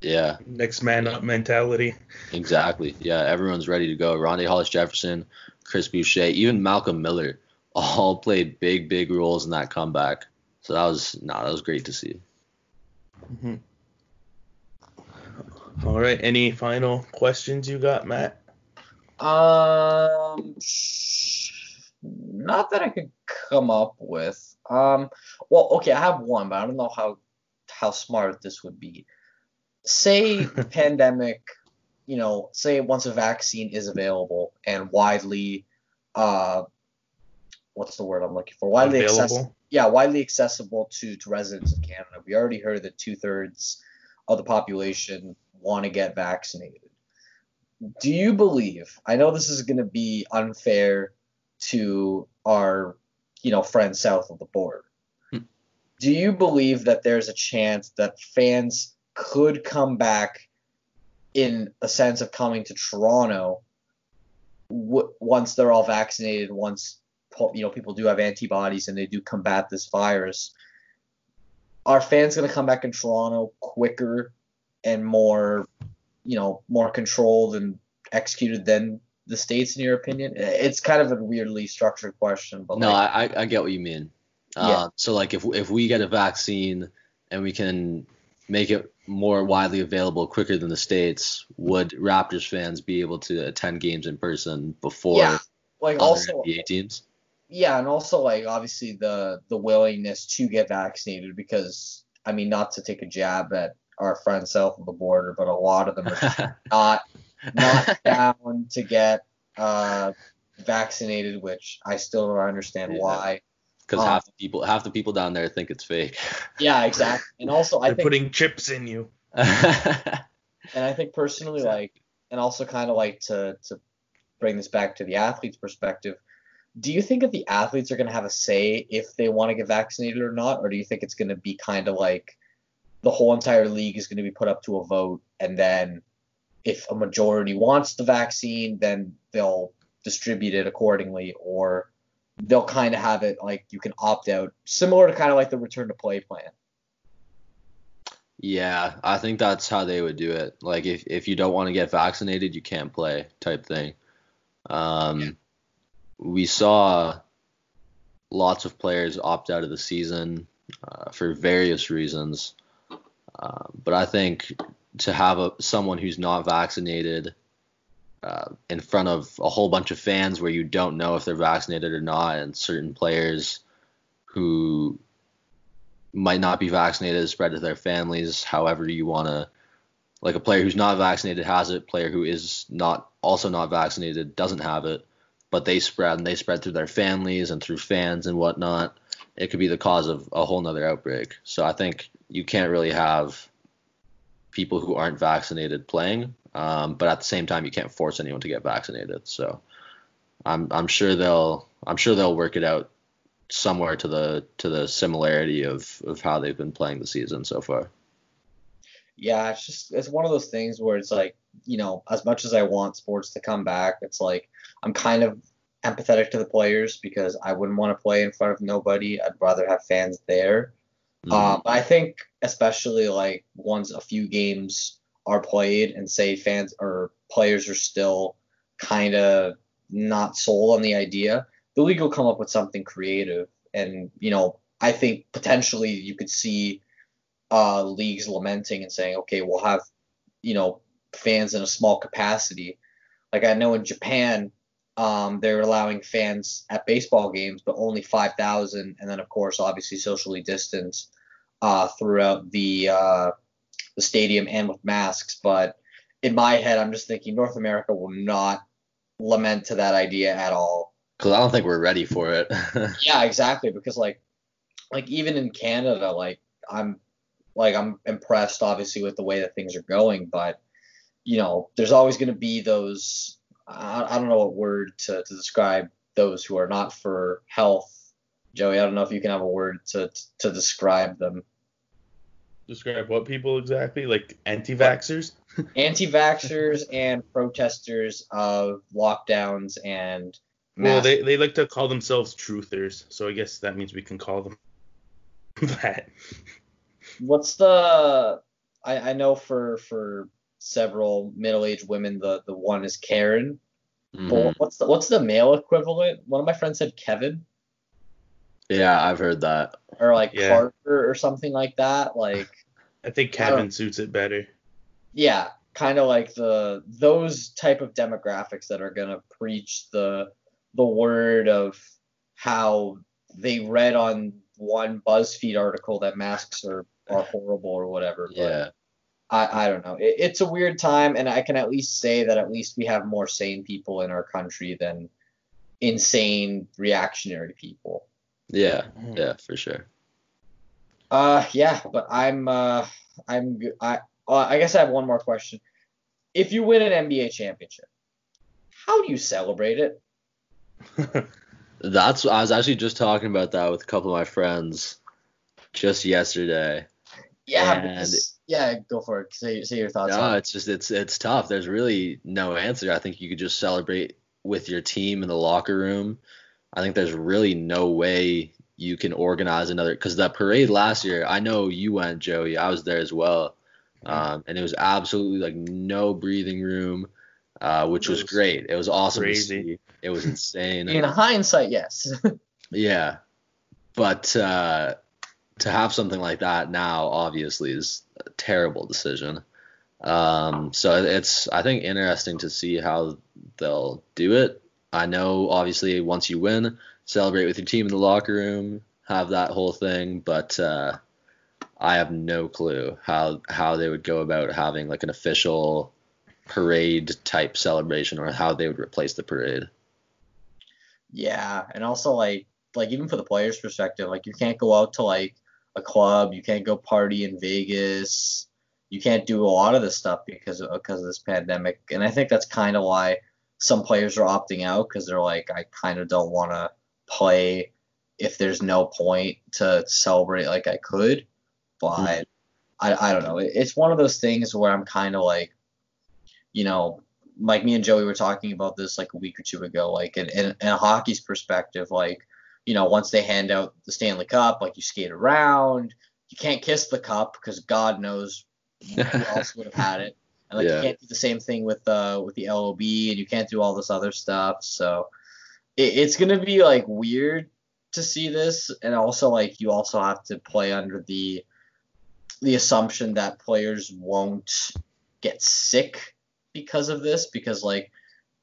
Yeah, Next man up mentality. exactly. Yeah, everyone's ready to go. Rondae Hollis Jefferson, Chris Boucher, even Malcolm Miller, all played big, big roles in that comeback. So that was no, that was great to see. All right. Any final questions you got, Matt? Um, not that I could come up with. Um, well, okay, I have one, but I don't know how how smart this would be. Say pandemic, you know, say once a vaccine is available and widely, uh, what's the word I'm looking for? Widely accessible. Yeah, widely accessible to to residents of Canada. We already heard that two thirds of the population want to get vaccinated. Do you believe? I know this is going to be unfair to our, you know, friends south of the border. Do you believe that there's a chance that fans could come back in a sense of coming to Toronto w- once they're all vaccinated, once po- you know people do have antibodies and they do combat this virus? Are fans going to come back in Toronto quicker and more, you know, more controlled and executed than the states, in your opinion? It's kind of a weirdly structured question, but No, like, I I get what you mean. Yeah. Uh, so like if if we get a vaccine and we can make it more widely available quicker than the states, would Raptors fans be able to attend games in person before yeah, like other also NBA teams? yeah, and also like obviously the the willingness to get vaccinated because I mean not to take a jab at our friends south of the border, but a lot of them are not not down to get uh, vaccinated, which I still don't understand Yeah. why. Because Uh, half the people half the people down there think it's fake. Yeah, exactly. And also I They're think putting chips in you. and I think personally like and also kind of like to to bring this back to the athlete's perspective. Do you think that the athletes are going to have a say if they want to get vaccinated or not, or do you think it's going to be kind of like the whole entire league is going to be put up to a vote, and then if a majority wants the vaccine, then they'll distribute it accordingly, or they'll kind of have it like you can opt out, similar to kind of like the return to play plan. Yeah, I think that's how they would do it. Like if if you don't want to get vaccinated, you can't play type thing. Um, we saw lots of players opt out of the season uh, for various reasons. Uh, but I think to have a someone who's not vaccinated uh, in front of a whole bunch of fans where you don't know if they're vaccinated or not, and certain players who might not be vaccinated spread to their families, however you want to. Like a player who's not vaccinated has it, player who is not also not vaccinated doesn't have it, but they spread and they spread through their families and through fans and whatnot. It could be the cause of a whole nother outbreak. So I think you can't really have people who aren't vaccinated playing. Um, but at the same time, you can't force anyone to get vaccinated. So I'm I'm sure they'll I'm sure they'll work it out somewhere to the to the similarity of of how they've been playing the season so far. Yeah, it's just it's one of those things where it's like, you know, as much as I want sports to come back, it's like I'm kind of empathetic to the players because I wouldn't want to play in front of nobody. I'd rather have fans there. Mm-hmm. Uh, but I think especially like once a few games are played and say fans or players are still kind of not sold on the idea, the league will come up with something creative. And you know, I think potentially you could see uh, leagues lamenting and saying, okay, we'll have you know fans in a small capacity. Like I know in Japan, um, they're allowing fans at baseball games, but only 5,000, and then of course, obviously socially distanced uh, throughout the uh, the stadium and with masks. But in my head, I'm just thinking North America will not lament to that idea at all. Because I don't think we're ready for it. yeah, exactly. Because like, like even in Canada, like I'm like I'm impressed, obviously, with the way that things are going, but you know, there's always going to be those I, I don't know what word to, to describe those who are not for health. Joey, I don't know if you can have a word to to describe them. Describe what people exactly? Like anti-vaxxers? anti-vaxxers and protesters of lockdowns and well, they, they like to call themselves truthers, so I guess that means we can call them that. What's the I, I know for for several middle-aged women. The the one is Karen. Mm-hmm. But what's the what's the male equivalent? One of my friends said Kevin. Yeah, I've heard that. Or like yeah. Carter or something like that. Like I think Kevin I suits it better. Yeah, kind of like the those type of demographics that are gonna preach the the word of how they read on one BuzzFeed article that masks are are horrible or whatever. But yeah. I, I don't know. It, it's a weird time, and I can at least say that at least we have more sane people in our country than insane reactionary people. Yeah, mm. yeah, for sure. Uh, yeah, but I'm uh, I'm I uh, I guess I have one more question. If you win an NBA championship, how do you celebrate it? That's I was actually just talking about that with a couple of my friends just yesterday. Yeah, and because yeah, go for it. Say say your thoughts. No, it's just it's it's tough. There's really no answer. I think you could just celebrate with your team in the locker room. I think there's really no way you can organize another because that parade last year. I know you went, Joey. I was there as well, um, and it was absolutely like no breathing room, uh, which was, was, great. It was awesome crazy. It was insane. in hindsight, yes. yeah, but uh, to have something like that now obviously is a terrible decision. Um, so it's I think interesting to see how they'll do it. I know obviously once you win, celebrate with your team in the locker room, have that whole thing, but uh, I have no clue how how they would go about having like an official parade type celebration or how they would replace the parade. Yeah, and also like like even for the players' perspective, like you can't go out to like a club. You can't go party in Vegas. You can't do a lot of this stuff because of, because of this pandemic. And I think that's kind of why some players are opting out because they're like, I kind of don't want to play if there's no point to celebrate like I could. But mm-hmm. I, I don't know. It's one of those things where I'm kind of like, you know, like me and Joey were talking about this like a week or two ago. Like in, in, in a hockey's perspective, like you know, once they hand out the Stanley Cup, like you skate around. You can't kiss the cup because God knows who else would have had it. And like yeah. you can't do the same thing with uh with the LOB, and you can't do all this other stuff. So it, it's gonna be like weird to see this, and also like you also have to play under the the assumption that players won't get sick because of this, because like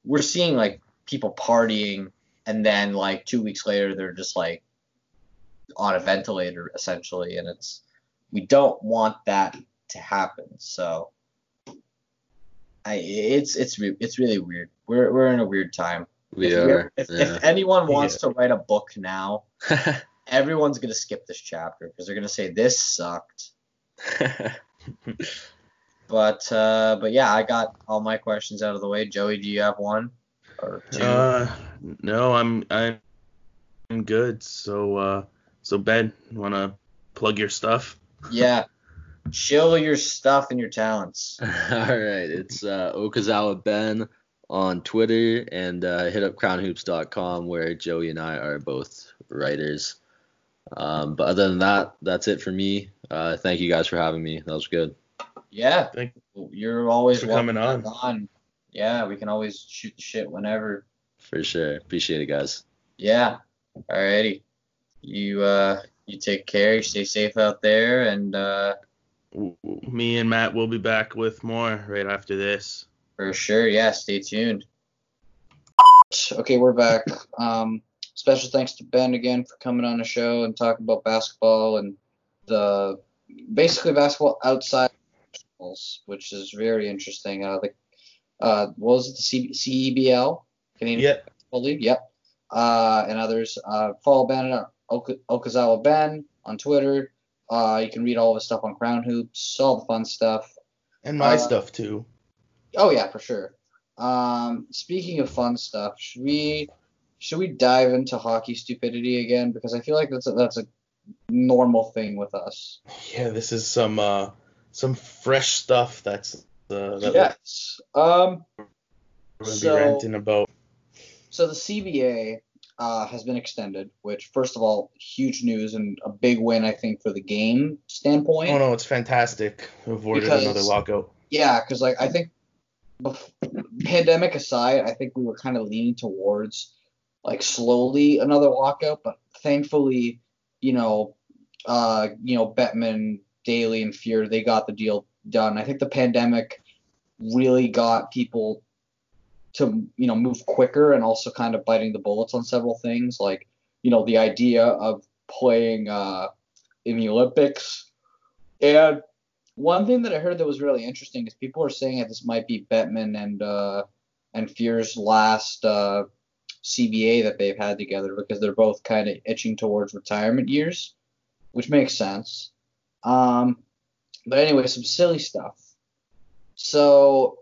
we're seeing like people partying and then like two weeks later they're just like on a ventilator essentially, and it's we don't want that to happen. So I it's it's it's really weird. We're we're in a weird time. We if are. If, yeah. if anyone wants yeah. to write a book now, everyone's gonna skip this chapter because they're gonna say this sucked. But uh, but yeah, I got all my questions out of the way. Joey, do you have one or two? Uh, no, I'm I'm I'm good. So uh, so Ben, wanna plug your stuff? yeah. Chill your stuff and your talents. All right, it's uh, Okazawa Ben on Twitter and uh, hit up crownhoops.com where Joey and I are both writers. Um, but other than that, that's it for me. Uh, thank you guys for having me. That was good. Yeah. Thank You're always Thanks for coming on. on. Yeah, we can always shoot the shit whenever. For sure. Appreciate it, guys. Yeah. Alrighty. You uh you take care, you stay safe out there and uh W- w- Me and Matt will be back with more right after this. for sure, yeah, stay tuned. Okay, we're back. Um special thanks to Ben again for coming on the show and talking about basketball and the basically basketball outside which is very interesting. Uh the uh what was it the C- CEBL? Canadian Yeah. Basketball League, yep. Uh, and others. Uh, follow Ben Ok- Okazawa Ben on Twitter. Uh, you can read all of his stuff on Crown Hoops, all the fun stuff. And my Uh, stuff too. Oh yeah, for sure. Um, speaking of fun stuff, should we should we dive into hockey stupidity again? Because I feel like that's a, that's a normal thing with us. Yeah, this is some uh some fresh stuff that's uh, that Yes. Um. we're So- be ranting about. So the CBA uh, has been extended, which first of all, huge news and a big win I think for the game standpoint. Oh no, it's fantastic. Avoided Because- another lockout. Yeah, because like I think, bef- pandemic aside, I think we were kind of leaning towards like slowly another lockout, but thankfully, you know, uh, you know, Bettman, Daly, and Fehr they got the deal done. I think the pandemic really got people to you know move quicker and also kind of biting the bullets on several things, like you know the idea of playing uh, in the Olympics and one thing that I heard that was really interesting is people are saying that this might be Bettman and uh, and Fehr's last uh, CBA that they've had together because they're both kind of itching towards retirement years, which makes sense. Um, but anyway, some silly stuff. So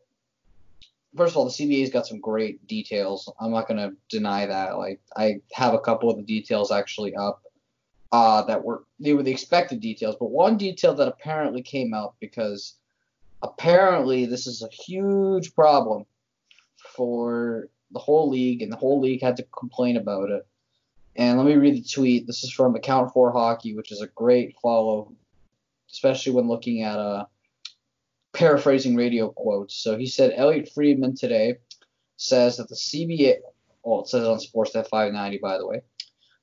first of all, the CBA's got some great details. I'm not gonna deny that. Like I have a couple of the details actually up uh, that were they were the expected details, but one detail that apparently came out because apparently this is a huge problem for the whole league, and the whole league had to complain about it. And let me read the tweet. This is from Account for Hockey, which is a great follow, especially when looking at uh, paraphrasing radio quotes. So he said Elliotte Friedman today says that the CBA, well, it says on Sportsnet 590, by the way,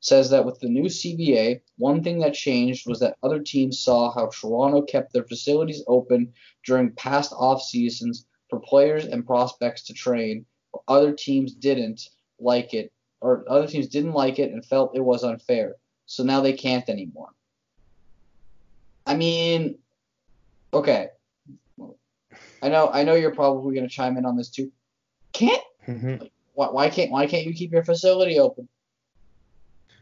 says that with the new CBA, one thing that changed was that other teams saw how Toronto kept their facilities open during past off seasons for players and prospects to train. Other teams didn't like it, or other teams didn't like it and felt it was unfair. So now they can't anymore. I mean, okay. I know, I know you're probably going to chime in on this too. Can't Mhm. why, why can't why can't you keep your facility open?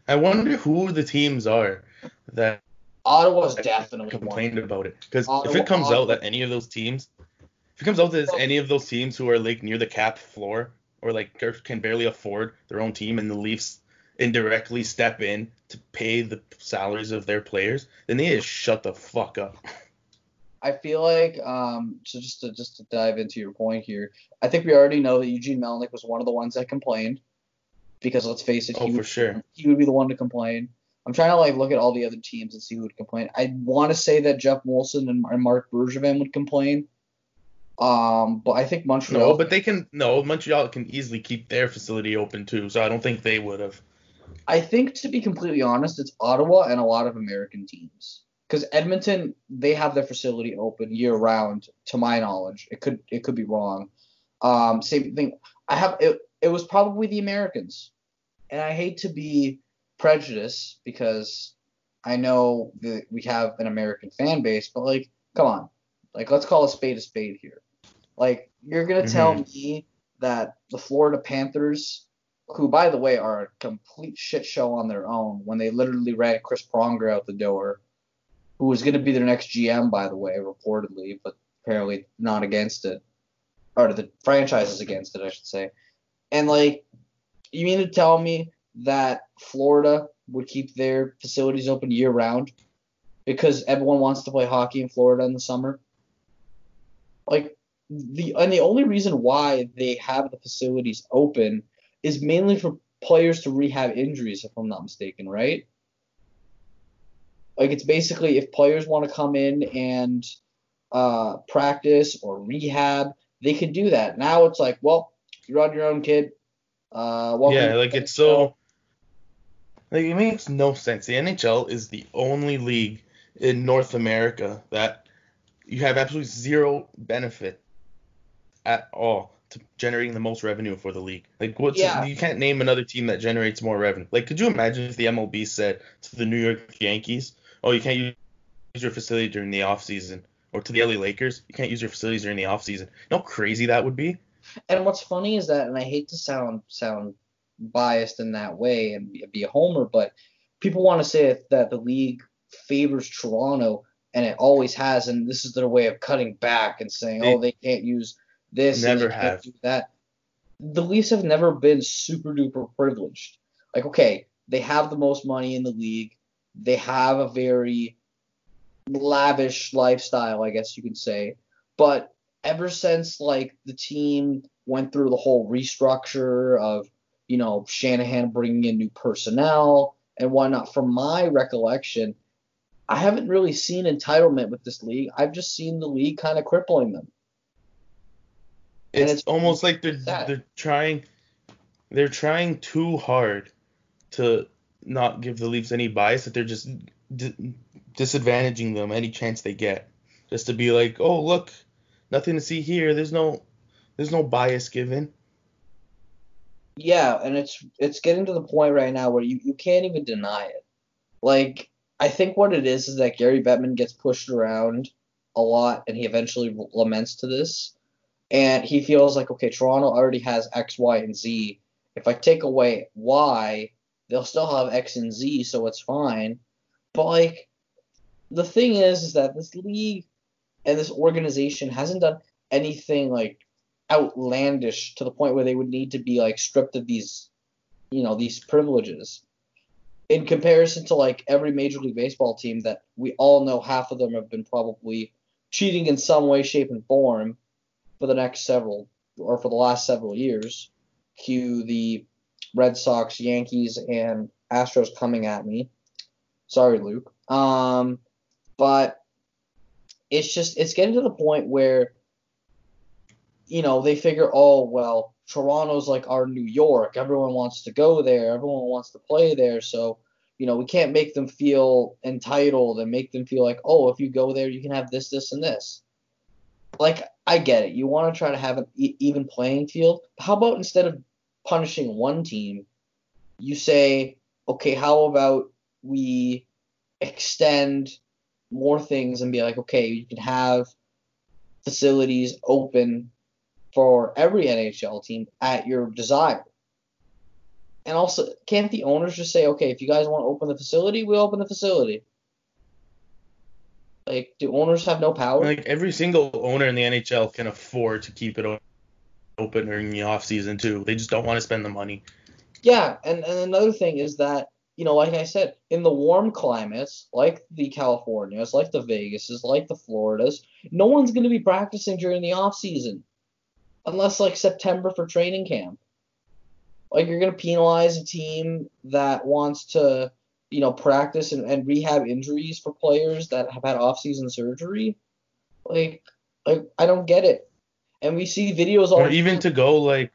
I wonder who the teams are that Ottawa's definitely one. complained about it. Because if it comes Ottawa- out that any of those teams, if it comes out that it's any of those teams who are like near the cap floor or like can barely afford their own team and the Leafs indirectly step in to pay the salaries of their players, then they just shut the fuck up. I feel like um so just to just to dive into your point here, I think we already know that Eugene Melnyk was one of the ones that complained because let's face it, Oh, he would, sure. he would be the one to complain. I'm trying to like look at all the other teams and see who would complain. I want to say that Jeff Wilson and, and Marc Bergevin would complain. Um, but I think Montreal. No, but they can. No, Montreal can easily keep their facility open too, so I don't think they would have. I think to be completely honest, it's Ottawa and a lot of American teams. Because Edmonton, they have their facility open year round, to my knowledge. It could it could be wrong. Um, same thing. I have it. It was probably the Americans, and I hate to be prejudiced because I know that we have an American fan base, but like, come on, like let's call a spade a spade here. Like you're gonna tell me that the Florida Panthers who, by the way, are a complete shit show on their own when they literally ran Chris Pronger out the door, who was going to be their next GM, by the way, reportedly, but apparently not against it, or the franchise is against it, I should say. And like, you mean to tell me that Florida would keep their facilities open year round because everyone wants to play hockey in Florida in the summer? Like the and the only reason why they have the facilities open is mainly for players to rehab injuries, if I'm not mistaken, right? Like it's basically if players want to come in and uh, practice or rehab, they can do that. Now it's like, well, you're on your own, kid. Uh, yeah, like it's so. Like it makes no sense. The NHL is the only league in North America that you have absolutely zero benefit at all generating the most revenue for the league. Like what's yeah. you can't name another team that generates more revenue. Like could you imagine if the MLB said to the New York Yankees, "Oh, you can't use your facility during the off season," or to the LA Lakers, "You can't use your facilities during the off season." You know how crazy that would be? And what's funny is that, and I hate to sound sound biased in that way and be, a homer, but people want to say that the league favors Toronto, and it always has, and this is their way of cutting back and saying, oh, they can't use this, never have that. The Leafs have never been super duper privileged. Like, okay, they have the most money in the league. They have a very lavish lifestyle, I guess you could say. But ever since like the team went through the whole restructure of you know Shanahan bringing in new personnel and whatnot, from my recollection, I haven't really seen entitlement with this league. I've just seen the league kind of crippling them. It's, it's almost like they're sad. they're trying they're trying too hard to not give the Leafs any bias that they're just d- disadvantaging them any chance they get. Just to be like oh look nothing to see here. There's no there's no bias given. Yeah and it's it's getting to the point right now where you, you can't even deny it. Like i think what it is is that gary bettman gets pushed around a lot and he eventually laments to this and he feels like okay, Toronto already has X, Y, and Z. If I take away Y, they'll still have X and Z, so it's fine. But like, the thing is, is that this league and this organization hasn't done anything like outlandish to the point where they would need to be like stripped of these, you know, these privileges. In comparison to like every Major League Baseball team that we all know half of them have been probably cheating in some way, shape, and form for the next several or for the last several years. Cue the Red Sox, Yankees, and Astros coming at me. Sorry, Luke. Um, but it's just it's getting to the point where you know they figure, oh well, Toronto's like our New York. Everyone wants to go there. Everyone wants to play there. So you know we can't make them feel entitled and make them feel like, oh, if you go there, you can have this, this, and this like I get it. You want to try to have an even playing field. How about instead of punishing one team, you say, okay, how about we extend more things and be like, okay, you can have facilities open for every NHL team at your desire. And also, can't the owners just say, okay, if you guys want to open the facility, we'll open the facility? Like, do owners have no power? Like every single owner in the NHL can afford to keep it open during the off season too. They just don't want to spend the money. Yeah, and, and another thing is that you know, like I said, in the warm climates, like the Californias, like the Vegases, like the Floridas, no one's going to be practicing during the off season, unless like September for training camp. Like you're going to penalize a team that wants to you know, practice and, and rehab injuries for players that have had off-season surgery. Like, like I don't get it. And we see videos all. Or even to go like,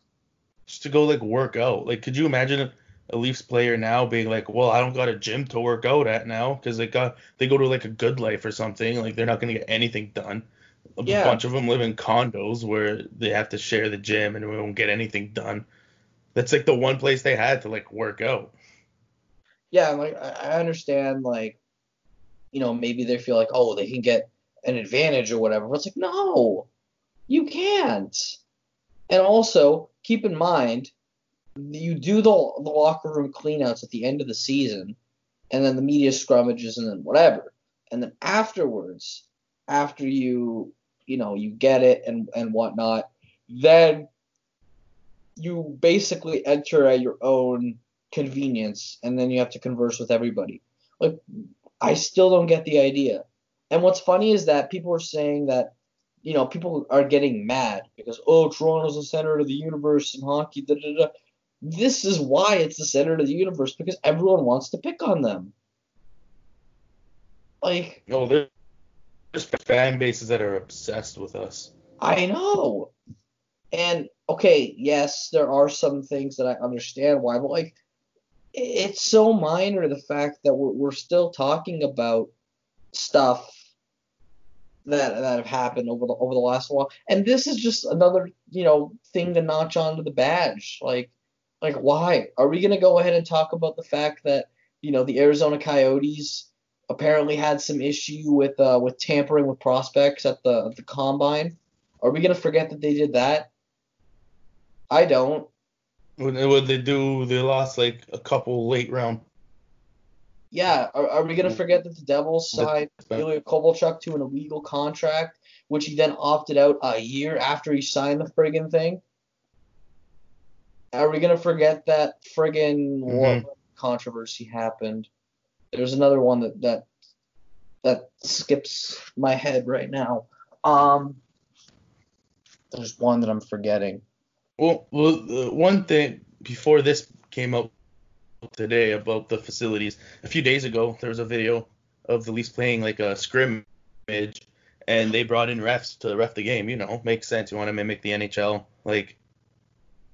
just to go like work out. Like, could you imagine a Leafs player now being like, well, I don't got a gym to work out at now because they got they go to like a good life or something. Like they're not gonna get anything done. A yeah. bunch of them live in condos where they have to share the gym and we won't get anything done. That's like the one place they had to like work out yeah, like I understand like you know maybe they feel like oh they can get an advantage or whatever, but it's like no, you can't. And also keep in mind you do the, the locker room cleanouts at the end of the season, and then the media scrummages and then whatever, and then afterwards, after you you know, you get it and and whatnot, then you basically enter at your own convenience, and then you have to converse with everybody. Like, I still don't get the idea. And what's funny is that people are saying that, you know, people are getting mad because oh, Toronto's the center of the universe in hockey. Da, da, da. This is why it's the center of the universe because everyone wants to pick on them. Like, No, there's fan bases that are obsessed with us. I know. And okay, yes, there are some things that I understand why, but like it's so minor the fact that we're, we're still talking about stuff that that have happened over the over the last while. And this is just another, you know, thing to notch onto the badge. Like like why? Are we gonna go ahead and talk about the fact that, you know, the Arizona Coyotes apparently had some issue with uh, with tampering with prospects at the at the combine? Are we gonna forget that they did that? I don't. What what they do? They lost like a couple late round. Yeah, are, are we gonna forget that the Devils signed Ilya Kovalchuk to an illegal contract, which he then opted out a year after he signed the friggin' thing? Are we gonna forget that friggin' what controversy happened? There's another one that that that skips my head right now. Um, there's one that I'm forgetting. Well, well, one thing before this came out today about the facilities, a few days ago there was a video of the Leafs playing like a scrimmage, and they brought in refs to ref the game. You know, makes sense. You want to mimic the NHL like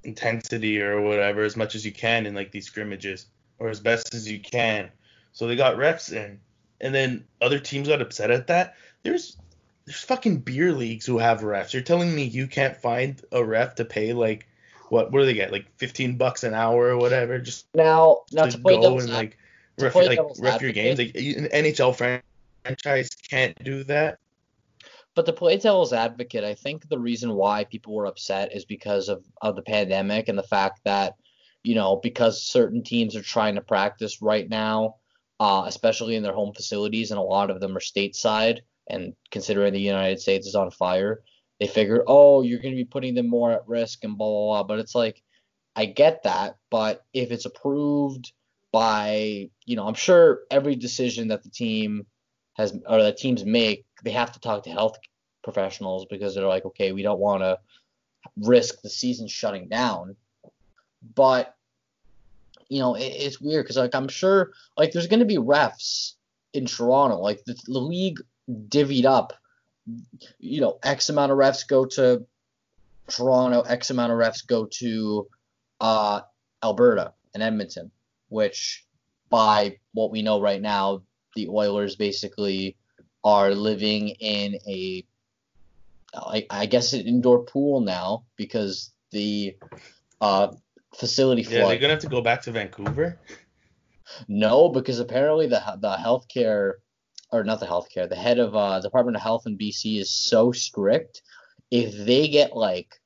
intensity or whatever as much as you can in like these scrimmages or as best as you can. So they got refs in, and then other teams got upset at that. There's there's fucking beer leagues who have refs. You're telling me you can't find a ref to pay like what? What do they get? Like 15 bucks an hour or whatever, just Now, now to to play go and like ref, like ref your games. Like an NHL franchise can't do that. But to play devil's advocate, I think the reason why people were upset is because of, of the pandemic and the fact that, you know, because certain teams are trying to practice right now, uh, especially in their home facilities, and a lot of them are stateside, and considering the United States is on fire, they figure, oh, you're going to be putting them more at risk and blah, blah, blah. But it's like, I get that, but if it's approved by, you know, I'm sure every decision that the team has or that teams make, they have to talk to health professionals because they're like, okay, we don't want to risk the season shutting down. But you know, it, it's weird because like I'm sure like there's going to be refs in Toronto. Like the, the league divvied up, you know, X amount of refs go to Toronto, X amount of refs go to uh, Alberta and Edmonton, which by what we know right now, the Oilers basically are living in a I, I guess an indoor pool now because the uh, facility Yeah, flood. they're gonna have to go back to Vancouver. No, because apparently the the healthcare or not the healthcare, the head of uh, Department of Health in BC is so strict. If they get like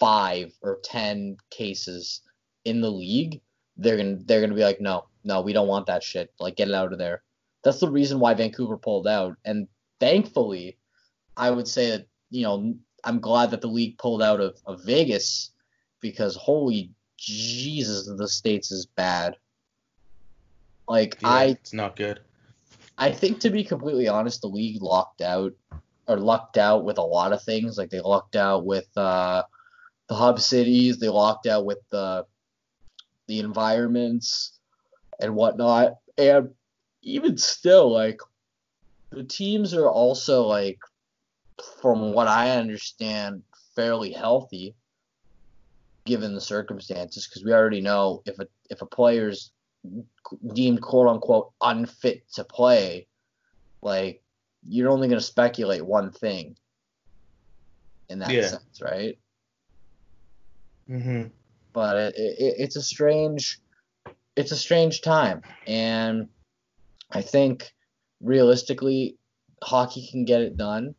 five or ten cases in the league, they're gonna they're gonna be like, no, no, we don't want that shit. Like, get it out of there. That's the reason why Vancouver pulled out, and thankfully, I would say that you know I'm glad that the league pulled out of, of Vegas because holy Jesus, the states is bad. Like Yeah, I it's not good. I think to be completely honest, the league locked out or lucked out with a lot of things. Like they lucked out with uh, the hub cities, they locked out with the the environments and whatnot. And even still, like the teams are also like, from what I understand, fairly healthy given the circumstances. Because we already know if a if a player's deemed quote unquote unfit to play, like you're only going to speculate one thing in that Yeah. sense, right? hmm But it, it, it's a strange, it's a strange time, and I think realistically, hockey can get it done,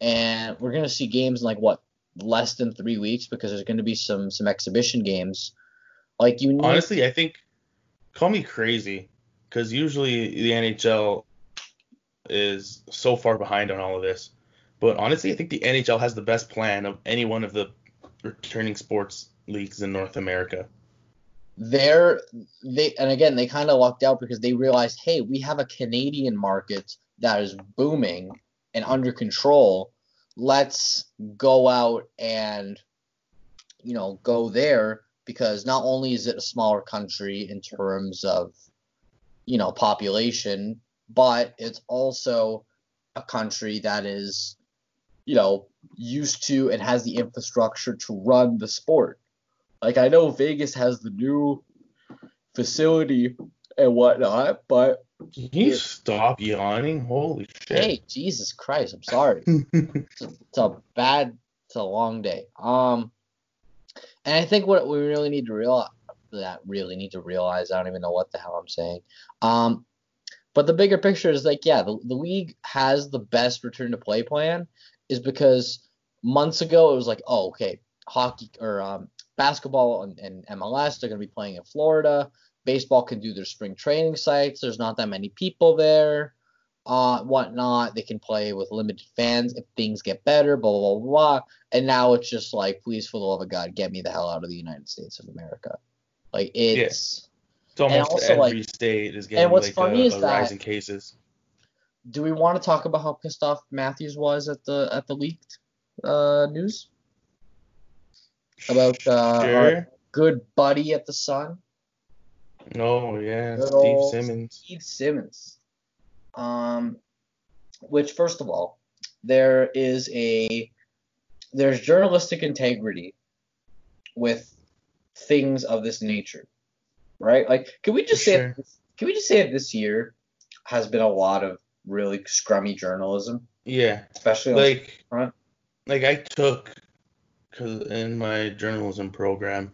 and we're going to see games in like what less than three weeks because there's going to be some some exhibition games. Like you need, Honestly, I think call me crazy because usually the NHL is so far behind on all of this. But honestly, I think the NHL has the best plan of any one of the returning sports leagues in North America. They're they and again they kind of lucked out because they realized, hey, we have a Canadian market that is booming and under control. Let's go out and you know go there because not only is it a smaller country in terms of you know population, but it's also a country that is you know used to and has the infrastructure to run the sport. Like I know Vegas has the new facility and whatnot, but Can you stop yawning? Holy shit. hey, Jesus Christ, I'm sorry. it's, a, it's a bad, it's a long day. Um, and I think what we really need to realize that really need to realize, I don't even know what the hell I'm saying. Um, but the bigger picture is like, yeah, the, the league has the best return to play plan, is because months ago it was like, oh, okay, hockey or um, basketball and, and MLS they're gonna be playing in Florida. Baseball can do their spring training sites. There's not that many people there uh, whatnot. They can play with limited fans if things get better, blah, blah, blah, blah. And now it's just like, please, for the love of God, get me the hell out of the United States of America. Like, it's. It's almost also, every like- state is getting what's like funny a, is a that- rise in cases. Do we want to talk about how pissed off Matthews was at the at the leaked uh, news about uh, sure. our good buddy at the Sun, Oh yeah, Steve Simmons. Steve Simmons? Um, which first of all, there is a there's journalistic integrity with things of this nature, right? Like, can we just say can we just say that this year has been a lot of really scrummy journalism, Yeah, especially like front. like I took cause in my journalism program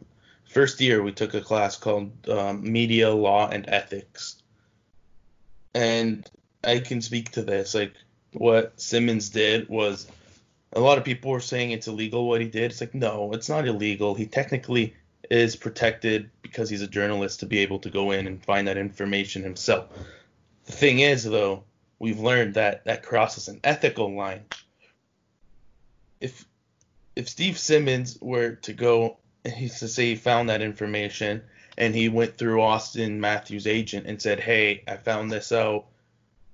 first year we took a class called um, media law and ethics and i can speak to this. Like what simmons did was a lot of people were saying it's illegal what he did. It's like no it's not illegal. He technically is protected because he's a journalist to be able to go in and find that information himself. The thing is though we've learned that that crosses an ethical line. If if Steve Simmons were to go, he's to say he found that information and he went through Auston Matthews' agent and said, "Hey, I found this out.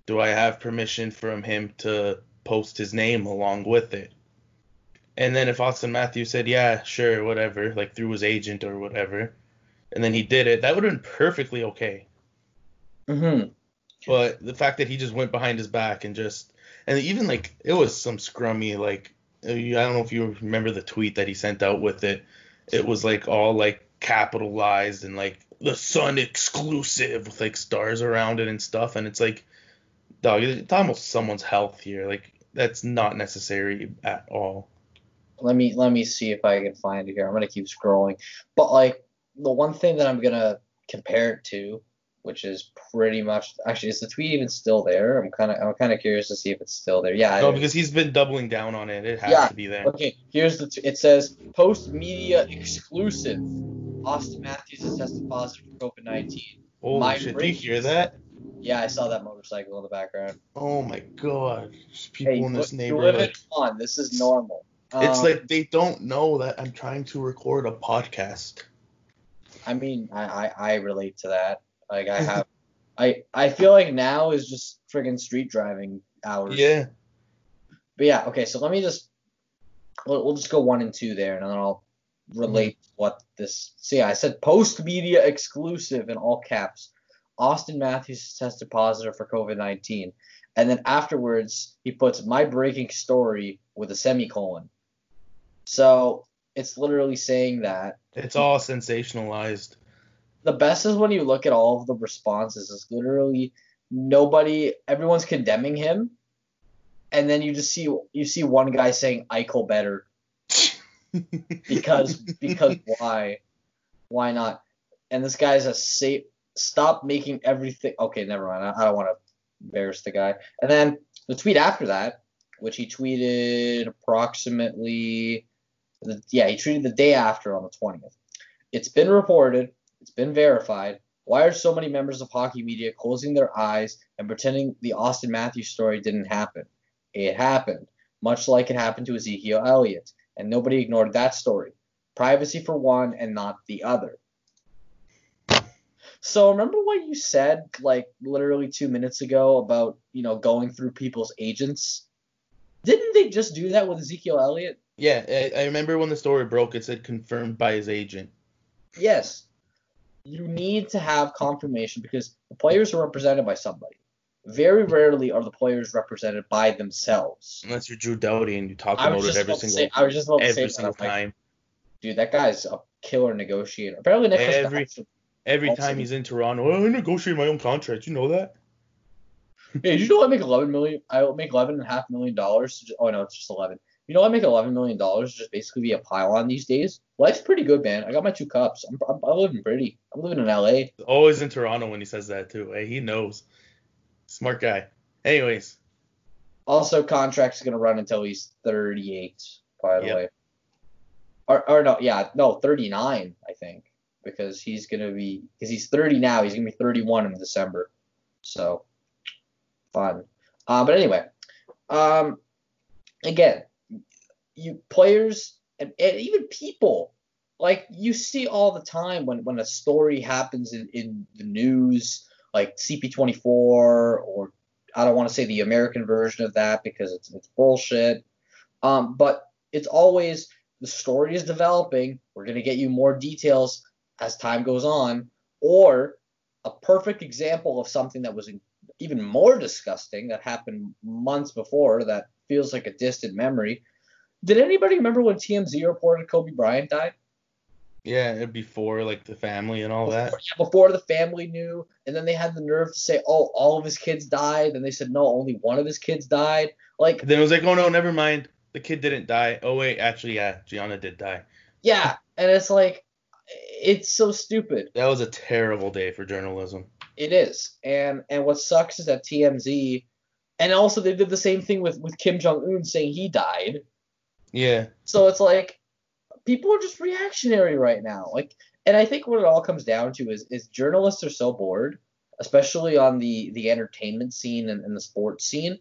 Do I have permission from him to post his name along with it?" And then if Auston Matthews said, "Yeah, sure, whatever," like through his agent or whatever, and then he did it, that would have been perfectly okay. Mm-hmm. But the fact that he just went behind his back and just and even like it was some scrummy like uh, I don't know if you remember the tweet that he sent out with it. It was like all like capitalized and like the Sun exclusive with like stars around it and stuff. And it's like, dog, it's almost someone's health here. Like that's not necessary at all. let me let me see if I can find it here. I'm gonna keep scrolling. But like the one thing that I'm gonna compare it to, which is pretty much actually is the tweet even still there? I'm kinda I'm kinda curious to see if it's still there. Yeah, No, because he's been doubling down on it. It has Yeah. to be there. Okay, here's the. T- it says post media exclusive. Auston Matthews has tested positive for COVID nineteen. Oh, my shit! You hear that? Yeah, I saw that motorcycle in the background. Oh my god! There's people Hey, in this neighborhood. on. This is normal. It's Um, like they don't know that I'm trying to record a podcast. I mean, I, I, I relate to that. Like I have, I I feel like now is just friggin' street driving hours. Yeah. But yeah, okay. So let me just we'll, we'll just go one and two there, and then I'll relate what this. Yeah, I said post media exclusive in all caps. Auston Matthews tested positive for COVID nineteen, and then afterwards he puts my breaking story with a semicolon. So it's literally saying that It's all sensationalized. the best is when you look at all of the responses. It's literally nobody, everyone's condemning him, and then you just see you see one guy saying Eichel better because because why why not? And this guy's a safe. Stop making everything. Okay, never mind. I, I don't want to embarrass the guy. And then the tweet after that, which he tweeted approximately, the, yeah, he tweeted the day after on the twentieth. It's been reported it's been verified. Why are so many members of hockey media closing their eyes and pretending the Auston Matthews story didn't happen? It happened. much like it happened to Ezekiel Elliott, and nobody ignored that story. Privacy for one and not the other. So remember what you said like literally two minutes ago about you know going through people's agents? Didn't they just do that with Ezekiel Elliott? Yeah, I, I remember when the story broke, it said confirmed by his agent. Yes. You need to have confirmation because the players are represented by somebody. Very rarely are the players represented by themselves. Unless you're Drew Doughty and you talk about it every single say, I was just about to say every single I'm like, time. dude, that guy's a killer negotiator. Apparently, Nicholas Every- Backstrom- Every time he's in Toronto, oh, I negotiate my own contract. You know that? Hey, did you know I make eleven million? I make eleven and a half million dollars. to ju- Oh no, it's just eleven. You know I make eleven million dollars just basically be a pylon these days. Life's pretty good, man. I got my two cups. I'm, I'm, I'm living pretty. I'm living in LA. Always in Toronto when he says that too. Hey, he knows. Smart guy. Anyways, Also, contract's are gonna run until he's 38. By the Yep. way. Or, or no, yeah, no, 39. I think because he's gonna be because he's 30 now. He's gonna be 31 in December. So fun. Uh, but anyway, um, again, you players and, and even people like you see all the time when when a story happens in, in the news like CP24 or I don't want to say the American version of that because it's it's bullshit. Um, but it's always the story is developing. We're gonna get you more details as time goes on, or a perfect example of something that was even more disgusting that happened months before that feels like a distant memory. Did anybody remember when TMZ reported Kobe Bryant died? yeah, before like the family and all that. Before, yeah, before the family knew, and then they had the nerve to say, "Oh, all of his kids died." And they said, "No, only one of his kids died." Like, Then it was like, oh no, never mind. The kid didn't die. Oh wait, actually, yeah, Gianna did die. yeah, and it's like, it's so stupid. That was a terrible day for journalism. It is, and and what sucks is that TMZ, and also they did the same thing with with Kim Jong Un saying he died. Yeah. So it's like, people are just reactionary right now. Like, and I think what it all comes down to is is journalists are so bored, especially on the the entertainment scene and, and the sports scene.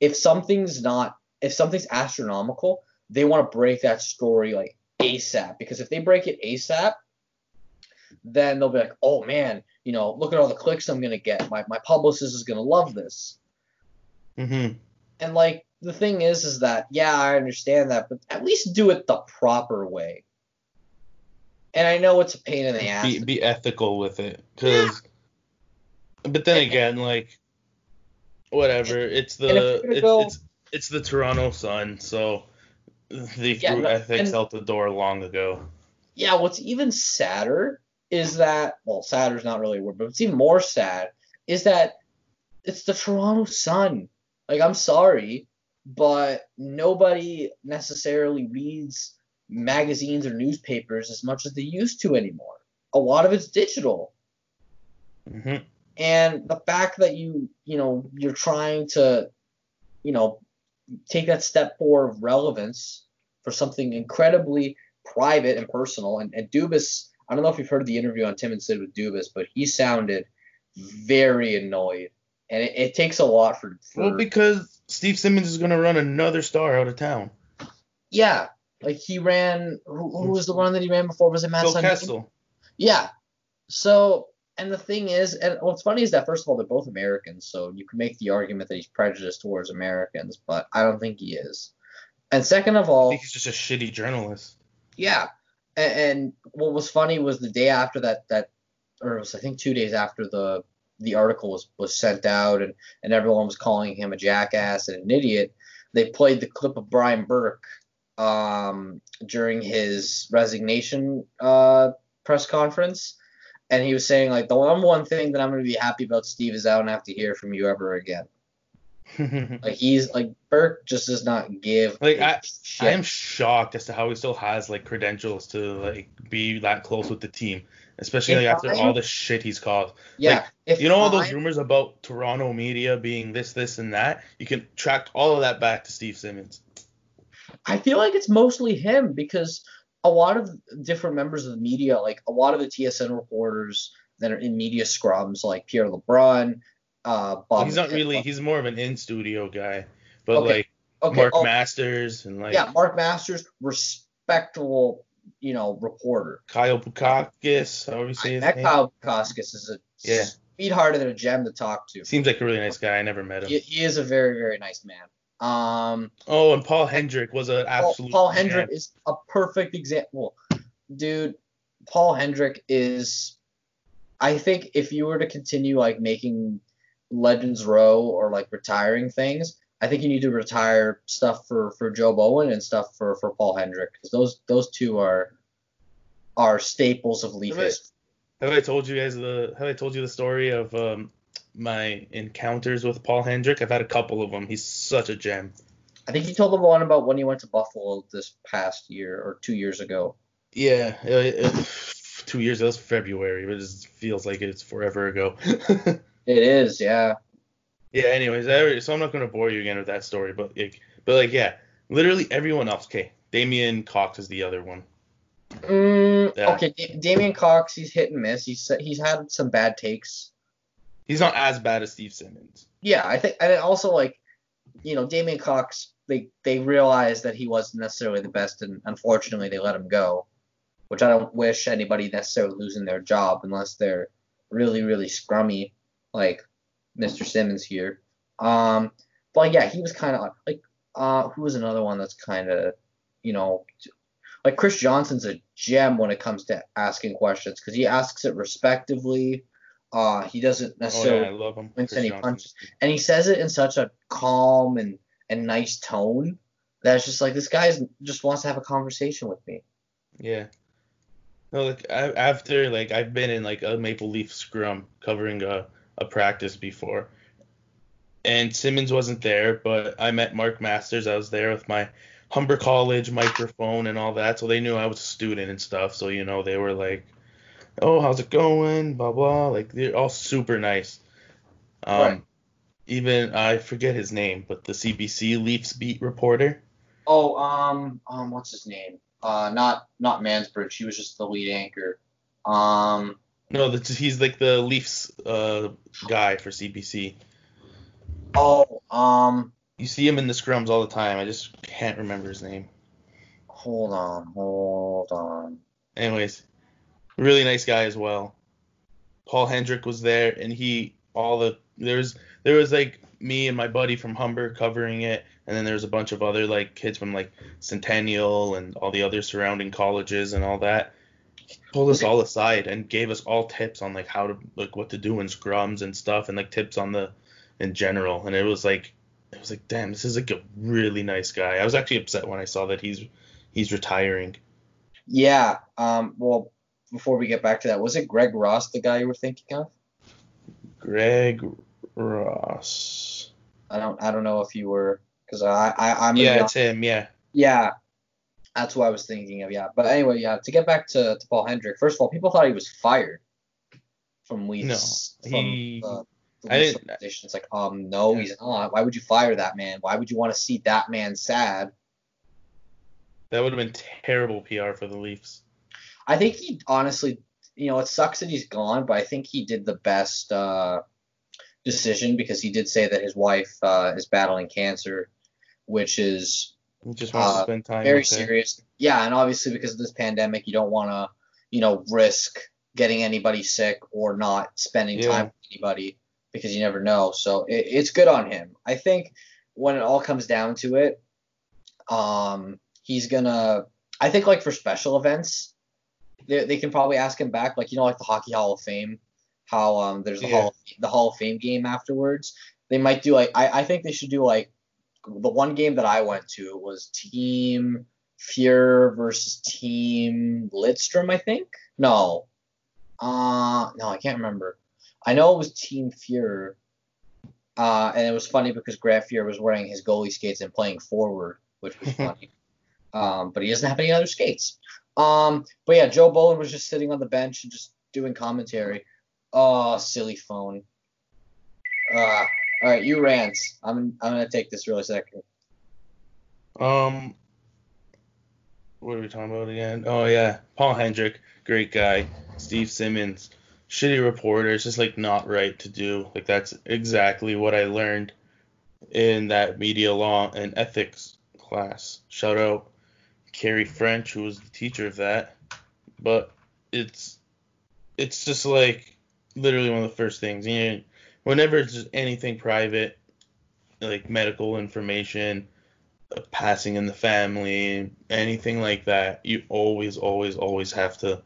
If something's not, if something's astronomical, they want to break that story like ASAP. Because if they break it ASAP, then they'll be like, oh man, you know, look at all the clicks I'm gonna get. My my publicist is gonna love this. Mm-hmm. And like the thing is, is that yeah, I understand that, but at least do it the proper way. And I know it's a pain in the ass. Be, be ethical with it, cause. But then again, like, whatever. It's the it's, go- it's it's the Toronto Sun, so they Yeah, threw no, ethics and- out the door long ago. yeah, what's even sadder is that well, sadder is not really a word, but it's even more sad is that it's the Toronto Sun. Like I'm sorry, but nobody necessarily reads magazines or newspapers as much as they used to anymore. A lot of it's digital. hmm and the fact that you you know you're trying to you know take that step forward of relevance for something incredibly private and personal and, and Dubas I don't know if you've heard the interview on Tim and Sid with Dubas but he sounded very annoyed and it, it takes a lot for, for Well, because Steve Simmons is gonna run another star out of town. yeah like he ran who, who hmm. was the one that he ran before was it Matt Phil Kessel. Yeah. So, and the thing is, and what's funny is that first of all, they're both Americans, so you can make the argument that he's prejudiced towards Americans, but I don't think he is. And second of I all, think he's just a shitty journalist. yeah. And, what was funny was the day after that, that, or it was I think two days after the the article was was sent out, and and everyone was calling him a jackass and an idiot. They played the clip of Brian Burke um, during his resignation uh, press conference, and he was saying like the one thing that I'm going to be happy about Steve is I don't have to hear from you ever again. Like he's like Burke just does not give Like, I- shit. I am shocked as to how he still has like credentials to like be that close with the team, especially If like after I- all the shit he's caused. yeah, like, You know all those rumors about Toronto media being this, this, and that. You can track all of that back to Steve Simmons. I feel like it's mostly him because a lot of different members of the media, like a lot of the TSN reporters that are in media scrums, like Pierre LeBrun, uh, Bob. he's not really. He's more of an in studio guy, but Okay. like okay, Mark oh, Masters and like yeah, Mark Masters, respectable, you know, reporter. Kyle Bukakis, however you say his That name. Kyle Koskis is a Yeah. sweetheart and a gem to talk to. Seems like a really nice guy. I never met him. He, he is a very, very nice man. Um, Oh, and Paul Hendrick was an Paul, absolute. Paul man. Hendrick is a perfect example. Dude, Paul Hendrick is I think if you were to continue like making Legends Row or like retiring things, I think you need to retire stuff for for Joe Bowen and stuff for for Paul Hendrick because those those two are are staples of Leaf Right. history. Have I told you guys the? Have I told you the story of um, my encounters with Paul Hendrick? I've had a couple of them. He's such a gem. I think you told the one about when he went to Buffalo this past year or two years ago. Yeah, it, it- two years. That was February, but it just feels like it's forever ago. It is, yeah. yeah. Anyways, I, so I'm not gonna bore you again with that story, but like, but like, yeah, literally everyone else. Okay, Damien Cox is the other one. Mm, Yeah. Okay, Da- Damien Cox, he's hit and miss. He's he's had some bad takes. He's not as bad as Steve Simmons. Yeah, I think, and also like, you know, Damien Cox, they they realized that he wasn't necessarily the best, and unfortunately they let him go, which I don't wish anybody necessarily losing their job unless they're really really scrummy, like Mr. Simmons here. Um, but yeah, he was kind of like, uh, who was another one that's kind of, you know, like Chris Johnston's a gem when it comes to asking questions because he asks it respectively. Uh, he doesn't Oh necessarily yeah, him. Wins any Johnson. punches. and he says it in such a calm and and nice tone that it's just like this guy just wants to have a conversation with me. Yeah. No, like I, after like I've been in like a Maple Leaf scrum covering a, a practice before, and Simmons wasn't there, but I met Mark Masters. I was there with my Humber College microphone and all that, so they knew I was a student and stuff. So you know they were like, "Oh, how's it going?" Blah blah. Like they're all super nice. Um, Right. even I forget his name, but the CBC Leafs beat reporter. Oh, um, um, what's his name? Uh, not not Mansbridge. He was just the lead anchor. Um, No, he's like the Leafs uh, guy for CBC. oh, um, You see him in the scrums all the time. I just can't remember his name. hold on, hold on. Anyways, really nice guy as well. Paul Hendrick was there, and he all the there was there was like me and my buddy from Humber covering it, and then there was a bunch of other like kids from like Centennial and all the other surrounding colleges and all that. Pulled us all aside and gave us all tips on like how to like what to do in scrums and stuff, and like tips on the in general. And it was like it was like damn, this is like a really nice guy. I was actually upset when I saw that he's he's retiring. Yeah. Um. Well, before we get back to that, was it Greg Ross the guy you were thinking of? Greg Ross. I don't. I don't know if you were, because I, I, I'm. Yeah, honest- it's him. Yeah. Yeah, that's what I was thinking of. Yeah, but anyway, yeah. To get back to, to Paul Hendrick, first of all, people thought he was fired from Leafs. No, from he- the, the I didn't- It's like, um, no, Yeah. he's not. Why would you fire that man? Why would you want to see that man sad? That would have been terrible PR for the Leafs. I think he honestly, you know, it sucks that he's gone, but I think he did the best uh, decision because he did say that his wife uh, is battling cancer, which is He just wants Uh, to spend time very serious. Yeah, and obviously because of this pandemic, you don't want to, you know, risk getting anybody sick or not spending Yeah. time with anybody because you never know. So it, it's good on him. I think when it all comes down to it, um, he's gonna. I think like for special events, they, they can probably ask him back, like you know, like the Hockey Hall of Fame, how um there's the Yeah. Hall of, the Hall of Fame game afterwards. They might do like I, I think they should do like the one game that I went to was Team Fuhr versus Team Lidstrom, I think. No, uh, no, I can't remember. I know it was Team Fuhr, uh, and it was funny because Grant Fuhr was wearing his goalie skates and playing forward, which was funny. um, but he doesn't have any other skates. Um, but yeah, Joe Bowen was just sitting on the bench and just doing commentary. Oh, silly phone. Uh, all right, you rants. I'm I'm gonna take this really second. Um, what are we talking about again? Oh yeah, Paul Hendrick, great guy. Steve Simmons, shitty reporter. It's just like not right to do. Like that's exactly what I learned in that media law and ethics class. Shout out Carrie French, who was the teacher of that. But it's it's just like literally one of the first things. You know, whenever it's anything private, like medical information, passing in the family, anything like that, you always, always, always have to.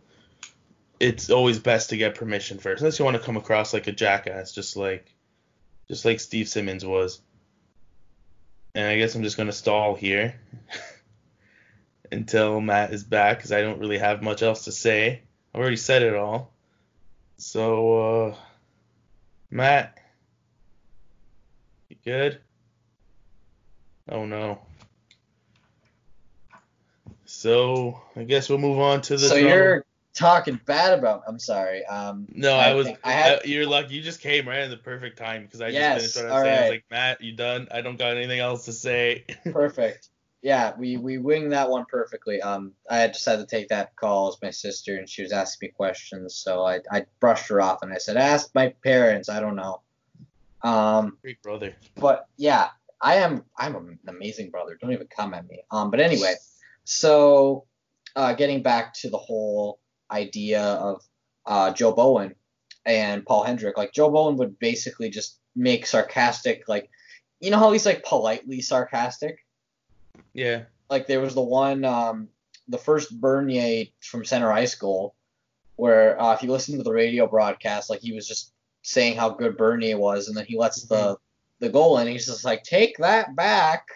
It's always best to get permission first, unless you want to come across like a jackass, just like, just like Steve Simmons was. And I guess I'm just gonna stall here until Matt is back, because I don't really have much else to say. I've already said it all. So, uh, Matt, you good? Oh no. So I guess we'll move on to the. So you're talking bad about. I'm sorry. Um, No, I, I was. I had- I- you're lucky. You just came right in the perfect time because I Yes, just finished what I was saying. I was like, Matt, you done? I don't got anything else to say. perfect. Yeah, we we winged that one perfectly. Um, I had just had to take that call as my sister, and she was asking me questions, so I I brushed her off and I said, ask my parents. I don't know. Um, Great brother. but yeah, I am I'm an amazing brother. Don't even come at me. Um, but anyway, so uh, getting back to the whole idea of uh, Joe Bowen and Paul Hendrick, like Joe Bowen would basically just make sarcastic, like you know how he's like politely sarcastic. Yeah. Like there was the one, um, the first Bernier from Center High School, where uh, if you listen to the radio broadcast, like he was just saying how good Bernier was, and then he lets the the goal in, and he's just like, take that back.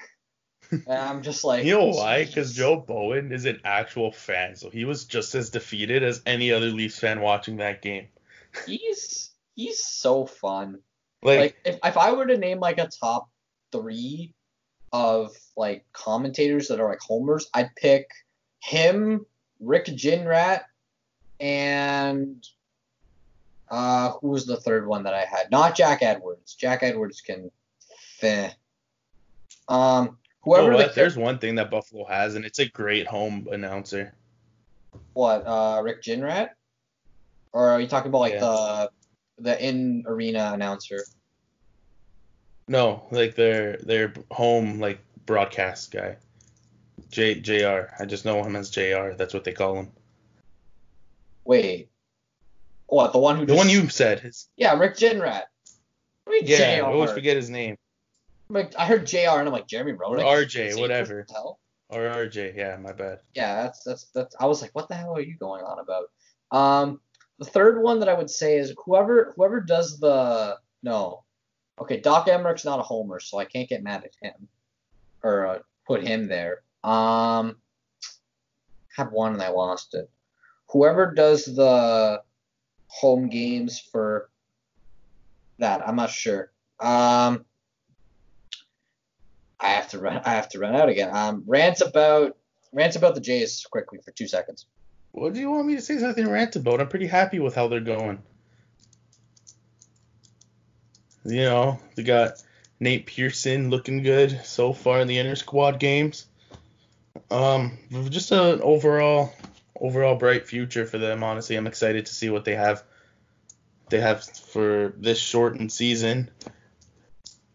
and I'm just like, You know why? Because Joe Bowen is an actual fan, so he was just as defeated as any other Leafs fan watching that game. he's he's so fun. Like, Like if if I were to name like a top three of like commentators that are like homers, I'd pick him, Rick Jeanneret, and uh who was the third one that I had? Not Jack Edwards. Jack Edwards can feh. Um whoever what? the There's one thing that Buffalo has, and it's a great home announcer. what, uh Rick Jeanneret? Or are you talking about like Yeah. the the in arena announcer? No, like their their home like broadcast guy. J Jr. I just know him as Jr. That's what they call him. Wait. What, the one who The just one you said. His, Yeah, Rick. I mean, yeah, JR. I always forget his name. I'm I heard JR and I'm like Jeremy Roenick. Or RJ, whatever. Or RJ. Yeah, my bad. Yeah, that's that's that's. I was like, what the hell are you going on about? Um, the third one that I would say is whoever whoever does the no, okay, Doc Emrick's not a homer, so I can't get mad at him or uh, put him there. Um, had one and I lost it. Whoever does the home games for that, I'm not sure. Um, I have to run. I have to run out again. Um, rants about rants about the Jays quickly for two seconds. What do you want me to say something rant about? I'm pretty happy with how they're going. You know, they got Nate Pearson looking good so far in the inner squad games. Um, just an overall overall bright future for them. Honestly, I'm excited to see what they have they have for this shortened season.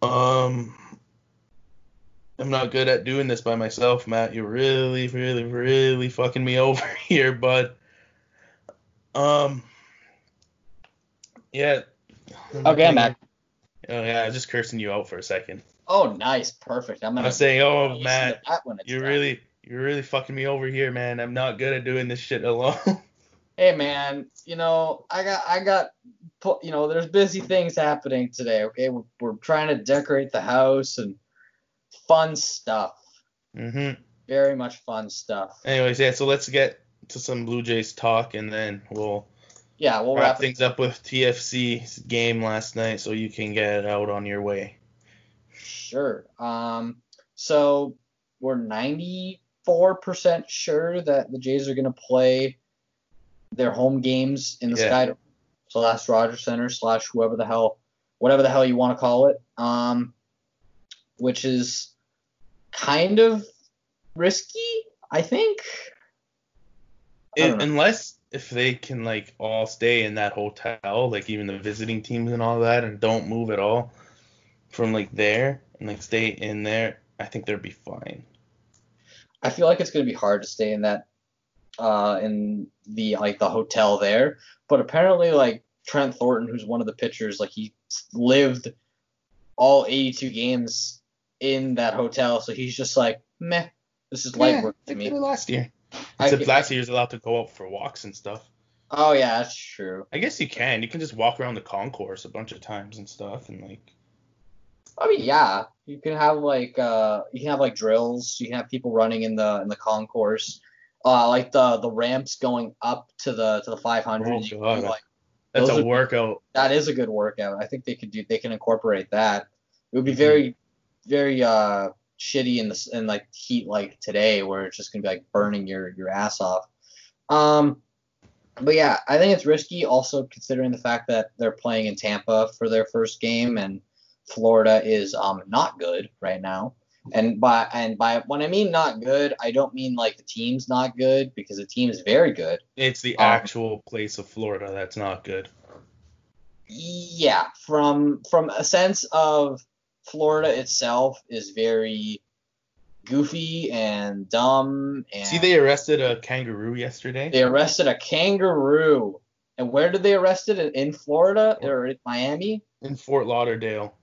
Um, I'm not good at doing this by myself, Matt. You're really, really, really fucking me over here, bud. Um, yeah. Okay, back. Oh yeah, I was just cursing you out for a second. Oh, nice, perfect. I'm gonna saying, I'm saying, oh Matt, that when it's you're done. really, you're really fucking me over here, man. I'm not good at doing this shit alone. Hey man, you know I got I got you know there's busy things happening today. Okay, we're, we're trying to decorate the house and fun stuff. mhm. Very much fun stuff. Anyways, yeah. So let's get to some Blue Jays talk, and then we'll Yeah, we'll wrap wrap things up with TFC's game last night, so you can get out on your way. Sure. Um, so we're 94% sure that the Jays are going to play their home games in the Yeah. Sky slash Rogers Center slash whoever the hell, whatever the hell you want to call it. Um, which is kind of risky, I think. I It, unless if they can like all stay in that hotel, like even the visiting teams and all that, and don't move at all from like there, and like stay in there, I think they'll be fine. I feel like it's going to be hard to stay in that uh, in the like the hotel there. But apparently, like Trent Thornton, who's one of the pitchers, like he lived all 82 games in that hotel, so he's just like, meh, this is light Yeah, work they to did me. it last year. I Except get- last year he was allowed to go out for walks and stuff. Oh yeah, that's true. I guess you can. You can just walk around the concourse a bunch of times and stuff, and like. I mean, yeah, you can have like uh, you can have like drills. You can have people running in the in the concourse. Uh, like the the ramps going up to the to the 500. Oh, God. like That's a are- workout. that is a good workout. I think they could do they can incorporate that. It would be very very uh shitty in the in like heat like today where it's just gonna be like burning your your ass off. Um, but yeah, I think it's risky also considering the fact that they're playing in Tampa for their first game and Florida is um not good right now. And by and by when I mean not good, I don't mean like the team's not good because the team is very good. It's the Um, actual place of Florida that's not good. yeah from from a sense of florida itself is very goofy and dumb and See, they arrested a kangaroo yesterday. they arrested a kangaroo and where did they arrest it in, florida or in miami in Fort Lauderdale.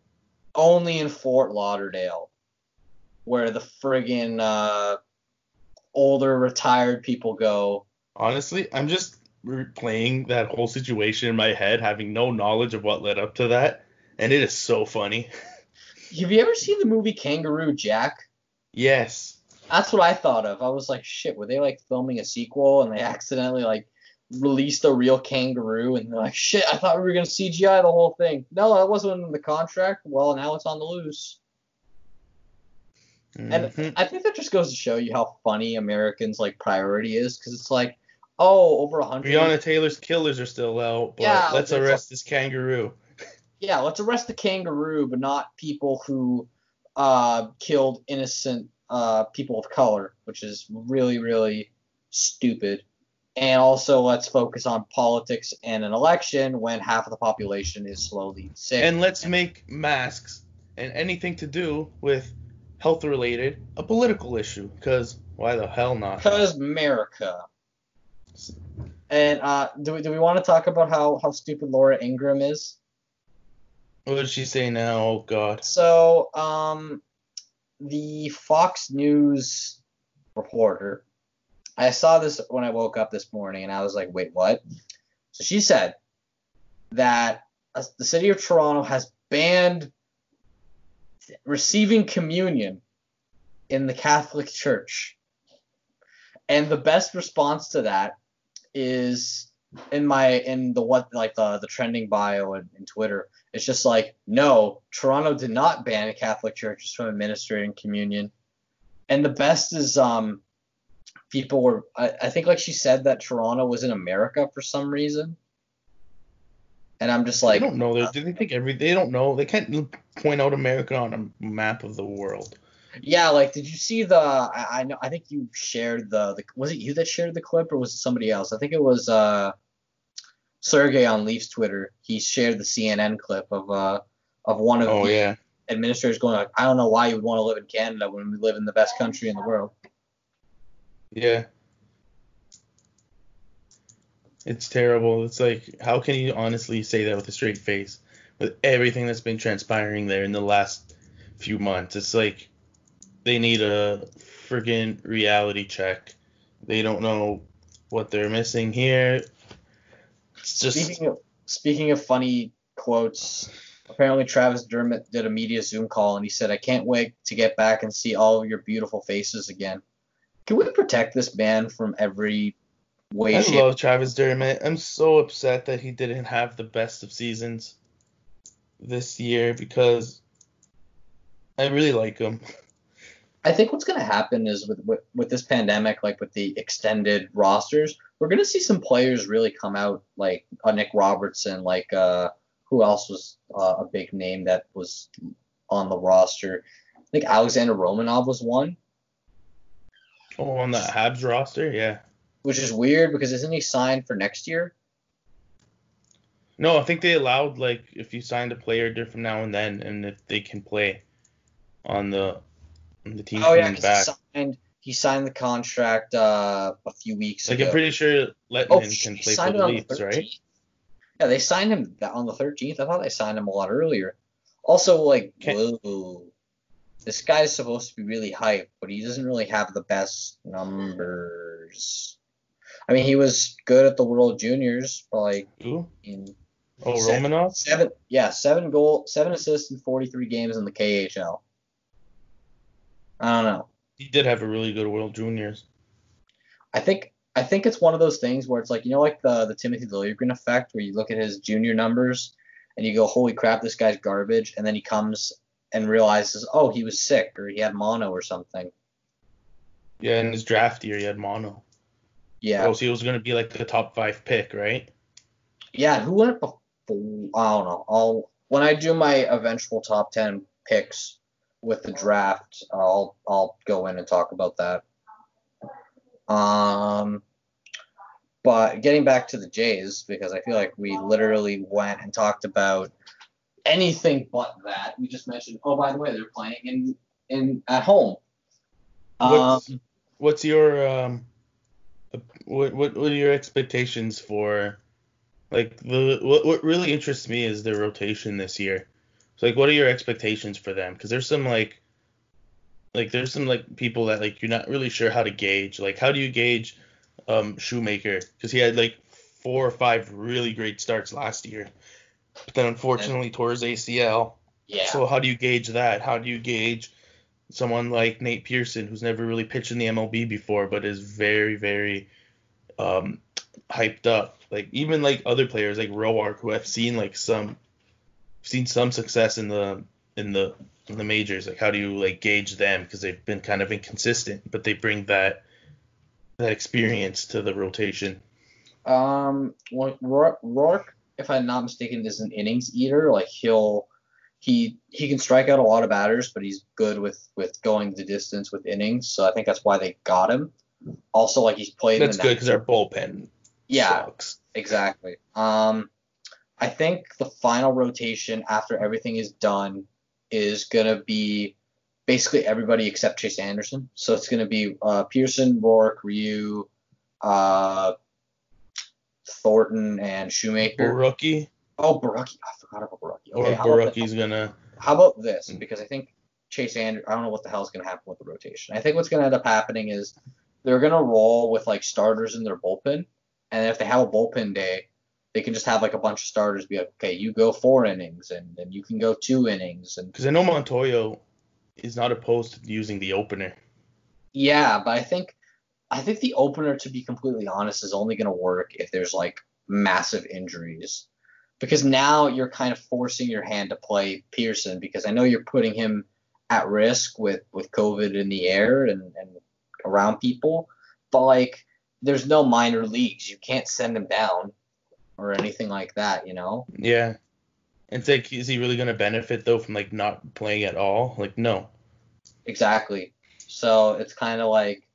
only in fort lauderdale where the friggin uh older retired people go Honestly, I'm just replaying that whole situation in my head, having no knowledge of what led up to that, and it is so funny. have you ever seen the movie kangaroo jack yes. That's what I thought of. I was like, shit, were they like filming a sequel and they accidentally like released a real kangaroo and they're like, shit, I thought we were gonna CGI the whole thing. No, that wasn't in the contract. Well, now it's on the loose. And Mhm. I think that just goes to show you how funny Americans like priority is, because it's like, oh, over a hundred. Breonna Taylor's killers are still out, but Yeah, let's arrest this kangaroo. Yeah, let's arrest the kangaroo, but not people who uh, killed innocent uh, people of color, which is really, really stupid. And also, let's focus on politics and an election when half of the population is slowly sick. And let's make masks and anything to do with health related a political issue, because why the hell not? because America. And uh, do we do we want to talk about how how stupid Laura Ingraham is? What did she say now? Oh God. So, um, the Fox News reporter, I saw this when I woke up this morning, and I was like, wait, what? So she said that uh, the city of Toronto has banned receiving communion in the Catholic Church. And the best response to that is in my in the what like the the trending bio in, in Twitter. It's just like no, Toronto did not ban Catholic churches from administering communion. And the best is um people were I, I think like she said that Toronto was in America for some reason. And I'm just like I don't know. They, they think every. They don't know. They can't point out America on a map of the world. Yeah, like did you see the I, I know I think you shared the, the was it you that shared the clip or was it somebody else? I think it was uh Sergey on Leafs Twitter. He shared the CNN clip of uh of one of Oh the yeah. administrators going like, I don't know why you would want to live in Canada when we live in the best country in the world. Yeah. It's terrible. It's like, how can you honestly say that with a straight face? With everything that's been transpiring there in the last few months. It's like they need a friggin' reality check. They don't know what they're missing here. It's just Speaking of speaking of funny quotes, apparently Travis Dermott did a media Zoom call and he said, I can't wait to get back and see all of your beautiful faces again. Can we protect this man from every way, I shape, love Travis Dermott. I'm so upset that he didn't have the best of seasons this year because I really like him. I think what's going to happen is with, with with this pandemic, like with the extended rosters, we're going to see some players really come out, like uh, Nick Robertson, like uh, who else was uh, a big name that was on the roster? I think Alexander Romanov was one, Oh, on that Habs roster, yeah. which is weird because isn't he signed for next year? No, I think they allowed like if you signed a player different now and then, and if they can play. on the on the team Oh yeah, back. he signed he signed the contract uh, a few weeks Like ago. I'm pretty sure oh, Lettman sh- can play for the on the Leafs, right? Yeah, they signed him on the 13th. I thought they signed him a lot earlier. Also, like, Can- whoa, this guy's supposed to be really hyped, but he doesn't really have the best numbers. I mean, he was good at the World Juniors, but like Ooh. in Oh, Seven. Romanov. seven, yeah, seven goal, seven assists in 43 games in the KHL. I don't know. He did have a really good World Juniors. I think I think it's one of those things where it's like you know like the the Timothy Liljegren effect where you look at his junior numbers and you go holy crap this guy's garbage and then he comes and realizes oh he was sick or he had mono or something. Yeah, in his draft year, he had mono. Yeah. Oh, so he was gonna be like the top five pick, right? Yeah, who went before? I don't know. I'll when I do my eventual top 10 picks with the draft, I'll I'll go in and talk about that. Um but getting back to the Jays because I feel like we literally went and talked about anything but that. We just mentioned, oh by the way, they're playing in in at home. Um, What's, what's your um, what what what are your expectations for, like the what what really interests me is their rotation this year. So like, what are your expectations for them? Because there's some like, like there's some like people that like you're not really sure how to gauge. Like, how do you gauge um Shoemaker? Because he had like four or five really great starts last year, but then unfortunately tore his ACL. yeah. So how do you gauge that? How do you gauge someone like Nate Pearson, who's never really pitched in the MLB before, but is very, very um, hyped up? Like even like other players like Roark, who I've seen like some, seen some success in the in the in the majors. Like how do you like gauge them? Because they've been kind of inconsistent, but they bring that that experience to the rotation. Um, Roark, if I'm not mistaken, is an innings eater. Like he'll he he can strike out a lot of batters, but he's good with with going the distance with innings. So I think that's why they got him. Also, like he's played. in That's the good because our bullpen yeah, sucks. exactly. Um, I think the final rotation after everything is done is gonna be basically everybody except Chase Anderson. So it's gonna be uh, Pearson, Roark, Ryu, uh, Thornton, and Shoemaker. Rookie Oh, Borucki. I forgot about Borucki. Okay, how about, gonna. how about this? Mm. Because I think Chase Anderson, I don't know what the hell is going to happen with the rotation. I think what's going to end up happening is they're going to roll with like starters in their bullpen. And if they have a bullpen day, they can just have like a bunch of starters be like, okay, you go four innings and then you can go two innings. And Because I know Montoyo is not opposed to using the opener. yeah, but I think, I think the opener, to be completely honest, is only going to work if there's like massive injuries. Because now you're kind of forcing your hand to play Pearson because I know you're putting him at risk with, with COVID in the air and, and around people. But like there's no minor leagues. You can't send him down or anything like that, you know? Yeah. It's like, is he really gonna benefit though from like not playing at all? Like, no. Exactly. So it's kind of like,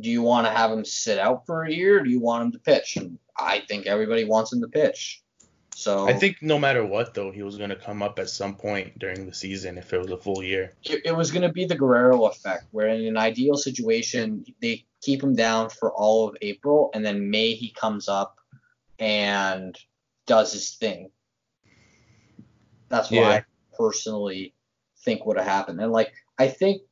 do you want to have him sit out for a year? Or do you want him to pitch? And I think everybody wants him to pitch. So I think no matter what though, he was gonna come up at some point during the season if it was a full year. it, it was going to be the Guerrero effect, where in an ideal situation, they keep him down for all of April, and then May he comes up and does his thing. That's what Yeah. I personally think would have happened. And like, I think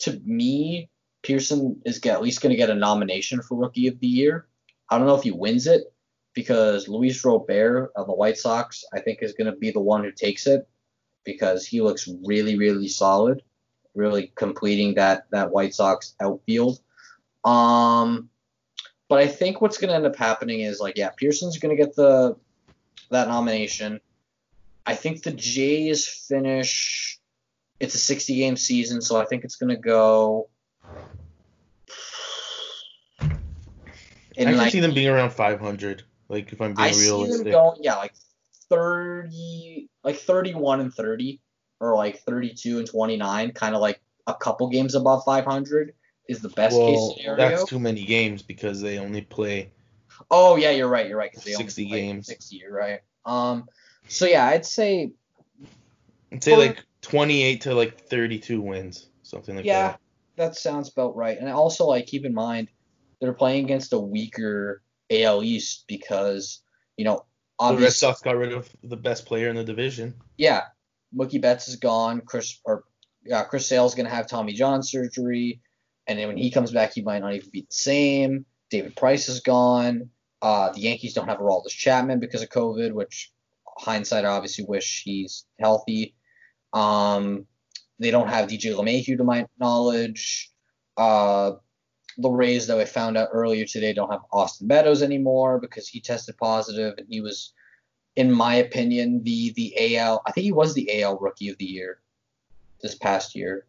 to me, Pearson is get, at least going to get a nomination for Rookie of the Year. I don't know if he wins it because Luis Robert of the White Sox, I think, is going to be the one who takes it because he looks really, really solid, really completing that that White Sox outfield. Um, but I think what's going to end up happening is like, yeah, Pearson's going to get the that nomination. I think the Jays finish. It's a 60 game season, so I think it's going to go. I can like, see them being around 500. Like if I'm being I see them going, yeah, like 30, like 31 and 30, or like 32 and 29, kind of like a couple games above 500 is the best well, case scenario. that's too many games because they only play. Oh yeah, you're right. You're right. 'cause they only 60 play games. 60, you're right. Um. So yeah, I'd say I'd say like 28 to like 32 wins, something like yeah, that. that sounds about right. And also, like, keep in mind they're playing against a weaker AL East because you know obviously, The Red Sox got rid of the best player in the division. yeah, Mookie Betts is gone. Chris or yeah, Chris Sale's gonna have Tommy John surgery, and then when he comes back, he might not even be the same. David Price is gone. Uh, the Yankees don't have Aroldis Chapman because of COVID, which hindsight I obviously wish he's healthy. Um, they don't have DJ LeMahieu to my knowledge. Uh, the Rays, though, I found out earlier today, don't have Austin Meadows anymore because he tested positive and he was, in my opinion, the the AL. I think he was the AL Rookie of the Year this past year.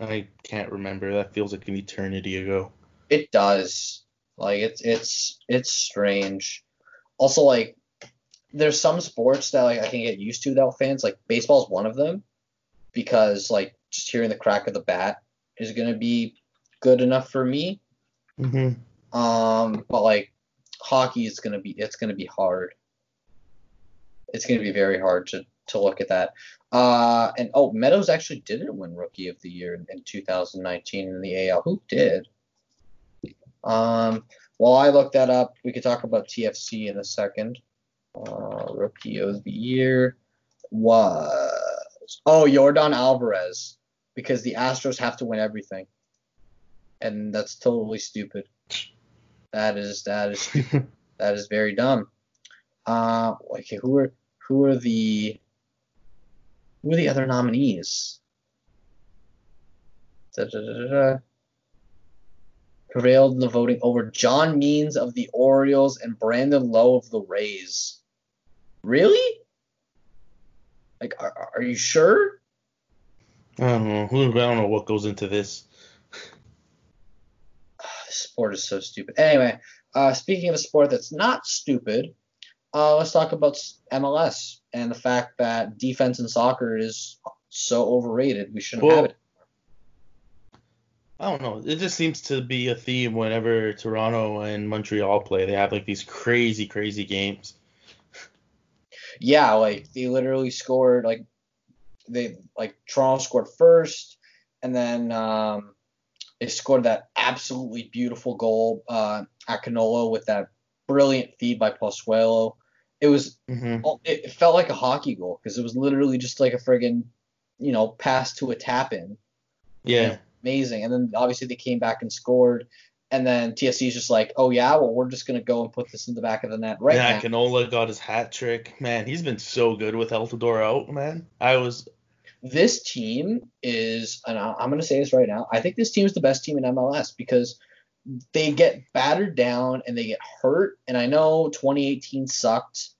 I can't remember. That feels like an eternity ago. It does. Like it's it's it's strange. Also, like there's some sports that like I can get used to without fans. Like baseball is one of them because like just hearing the crack of the bat is gonna be good enough for me. Mm-hmm. Um, but like hockey is gonna be it's gonna be hard. It's gonna be very hard to to look at that. Uh, and oh, Meadows actually didn't win Rookie of the Year in, in 2019 in the AL. Who did? Um, while I look that up, we could talk about TFC in a second. Uh, Rookie of the Year was oh Yordan Alvarez because the Astros have to win everything, and that's totally stupid. That is that is that is very dumb. Uh, okay, who are who are the who are the other nominees? Da, da, da. Prevailed in the voting over John Means of the Orioles and Brandon Lowe of the Rays. Really? Like, are, are you sure? I don't know. Who- I don't know what goes into this. This sport is so stupid. Anyway, uh, speaking of a sport that's not stupid, uh, let's talk about MLS and the fact that defense in soccer is so overrated. We shouldn't Well, have it. I don't know. It just seems to be a theme whenever Toronto and Montreal play. They have like these crazy, crazy games. Yeah, like they literally scored like they like Toronto scored first, and then um, they scored that absolutely beautiful goal uh, Akinola with that brilliant feed by Pozuelo. It was Mm-hmm. It felt like a hockey goal because it was literally just like a friggin', you know, pass to a tap in. Yeah. Amazing. And then obviously they came back and scored. And then TFC is just like, oh yeah, well we're just gonna go and put this in the back of the net right yeah, now. Akinola got his hat trick. Man, he's been so good with Altidore out, man. I was This team is, and I'm gonna say this right now, I think this team is the best team in MLS because they get battered down and they get hurt. And I know 2018 sucked,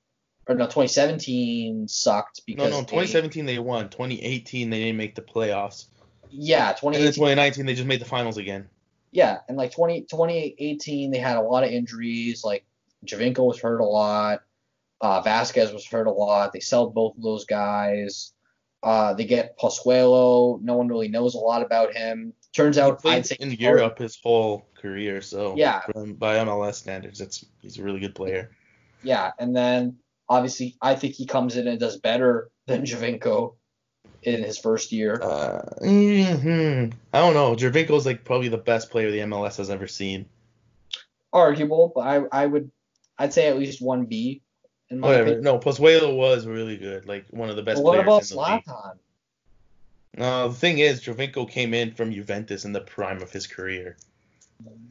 or no, 2017 sucked because no. they- 2017 they won. 2018 they didn't make the playoffs. yeah, And 2018 then 2019 they just made the finals again. yeah, and like 20, 2018, they had a lot of injuries. Like Giovinco was hurt a lot. Uh, Vazquez was hurt a lot. They sold both of those guys. Uh, they get Pozuelo. No one really knows a lot about him. Turns out, I'd say in Europe his whole career, so Yeah. from, by MLS standards, it's he's a really good player. Yeah, and then obviously, I think he comes in and does better than Giovinco in his first year. Uh, mhm. I don't know. Giovinco's like probably the best player the MLS has ever seen. Arguable, but I, I would, I'd say at least one B. In my Whatever. No, Pozuelo was really good, like one of the best what players about in the league. Zlatan? No, the thing is, Giovinco came in from Juventus in the prime of his career.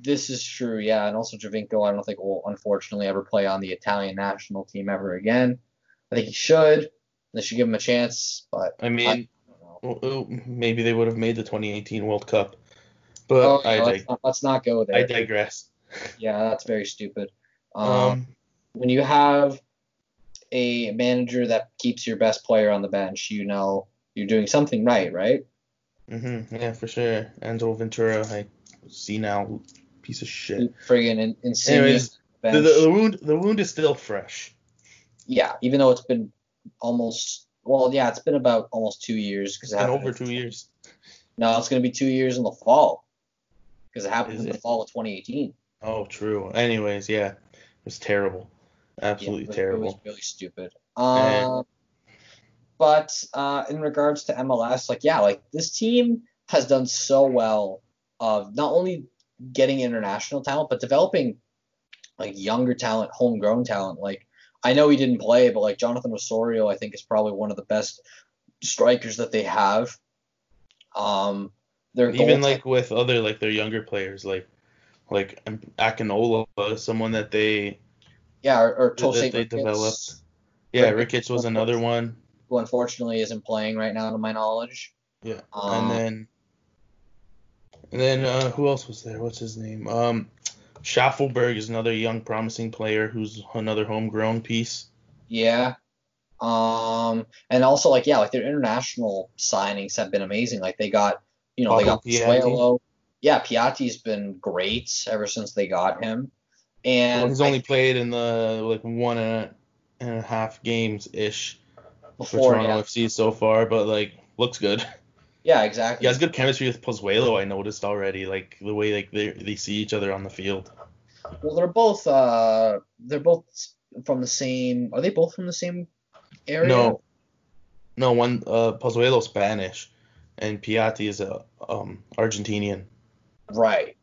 This is true, yeah, and also Giovinco, I don't think will unfortunately ever play on the Italian national team ever again. I think he should. They should give him a chance, but I mean, I don't know. well, oh, maybe they would have made the 2018 World Cup, but Oh, I, yeah, let's, dig- not, let's not go there. I digress. Yeah, that's very stupid. Um, Um, when you have a manager that keeps your best player on the bench, you know you're doing something right, right? Mm-hmm. yeah, for sure. Angelo Ventura, I see now, piece of shit. Friggin' in, insane. Anyways, the, the, the wound, the wound is still fresh. yeah, even though it's been almost well, yeah, it's been about almost two years because it happened. over two years. No, it's going to be two years in the fall because it happened Is in the fall of 2018. Oh, true. Anyways, yeah, it was terrible. Yeah, Absolutely was, terrible. It was really stupid. Um, But uh, in regards to MLS, like yeah, like this team has done so well of not only getting international talent, but developing like younger talent, homegrown talent. Like I know he didn't play, but like Jonathan Osorio, I think is probably one of the best strikers that they have. Um, their even like with other like their younger players, like like Akinola, someone that they yeah, or, or Tose that they developed. Yeah, Ricketts was another one. Who unfortunately isn't playing right now, to my knowledge. Yeah, um, and then and then uh, who else was there? What's his name? Um, Shaffelburg is another young, promising player who's another homegrown piece. Yeah. Um, and also like yeah, like their international signings have been amazing. Like they got, you know, Pablo they got Suelo. Yeah, Piatti's been great ever since they got him. And well, he's only I, played in the like one and a, and a half games ish for Toronto yeah. FC so far, but like looks good. Yeah, exactly. He has good chemistry with Pozuelo. I noticed already, like the way like they they see each other on the field. Well, they're both uh they're both from the same. Are they both from the same area? No, no. One uh Pozuelo Spanish, and Piatti is a um Argentinian. Right.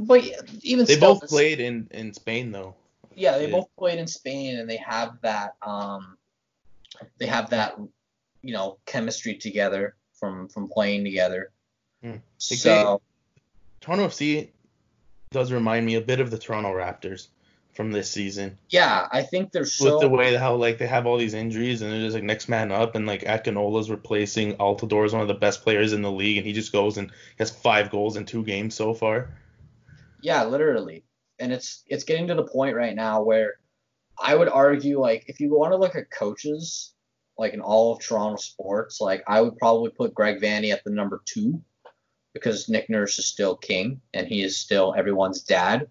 But even they both played in in Spain though. Yeah, they both played in Spain, and they have that um they have that you know chemistry together from from playing together. Hmm. So Toronto FC does remind me a bit of the Toronto Raptors from this season. Yeah, I think they're so with the way how like they have all these injuries and they're just like next man up and like Akinola's replacing Altidore is one of the best players in the league and he just goes and has five goals in two games so far. Yeah, literally. And it's it's getting to the point right now where I would argue like if you want to look at coaches like in all of Toronto sports, like I would probably put Greg Vanney at the number two because Nick Nurse is still king and he is still everyone's dad.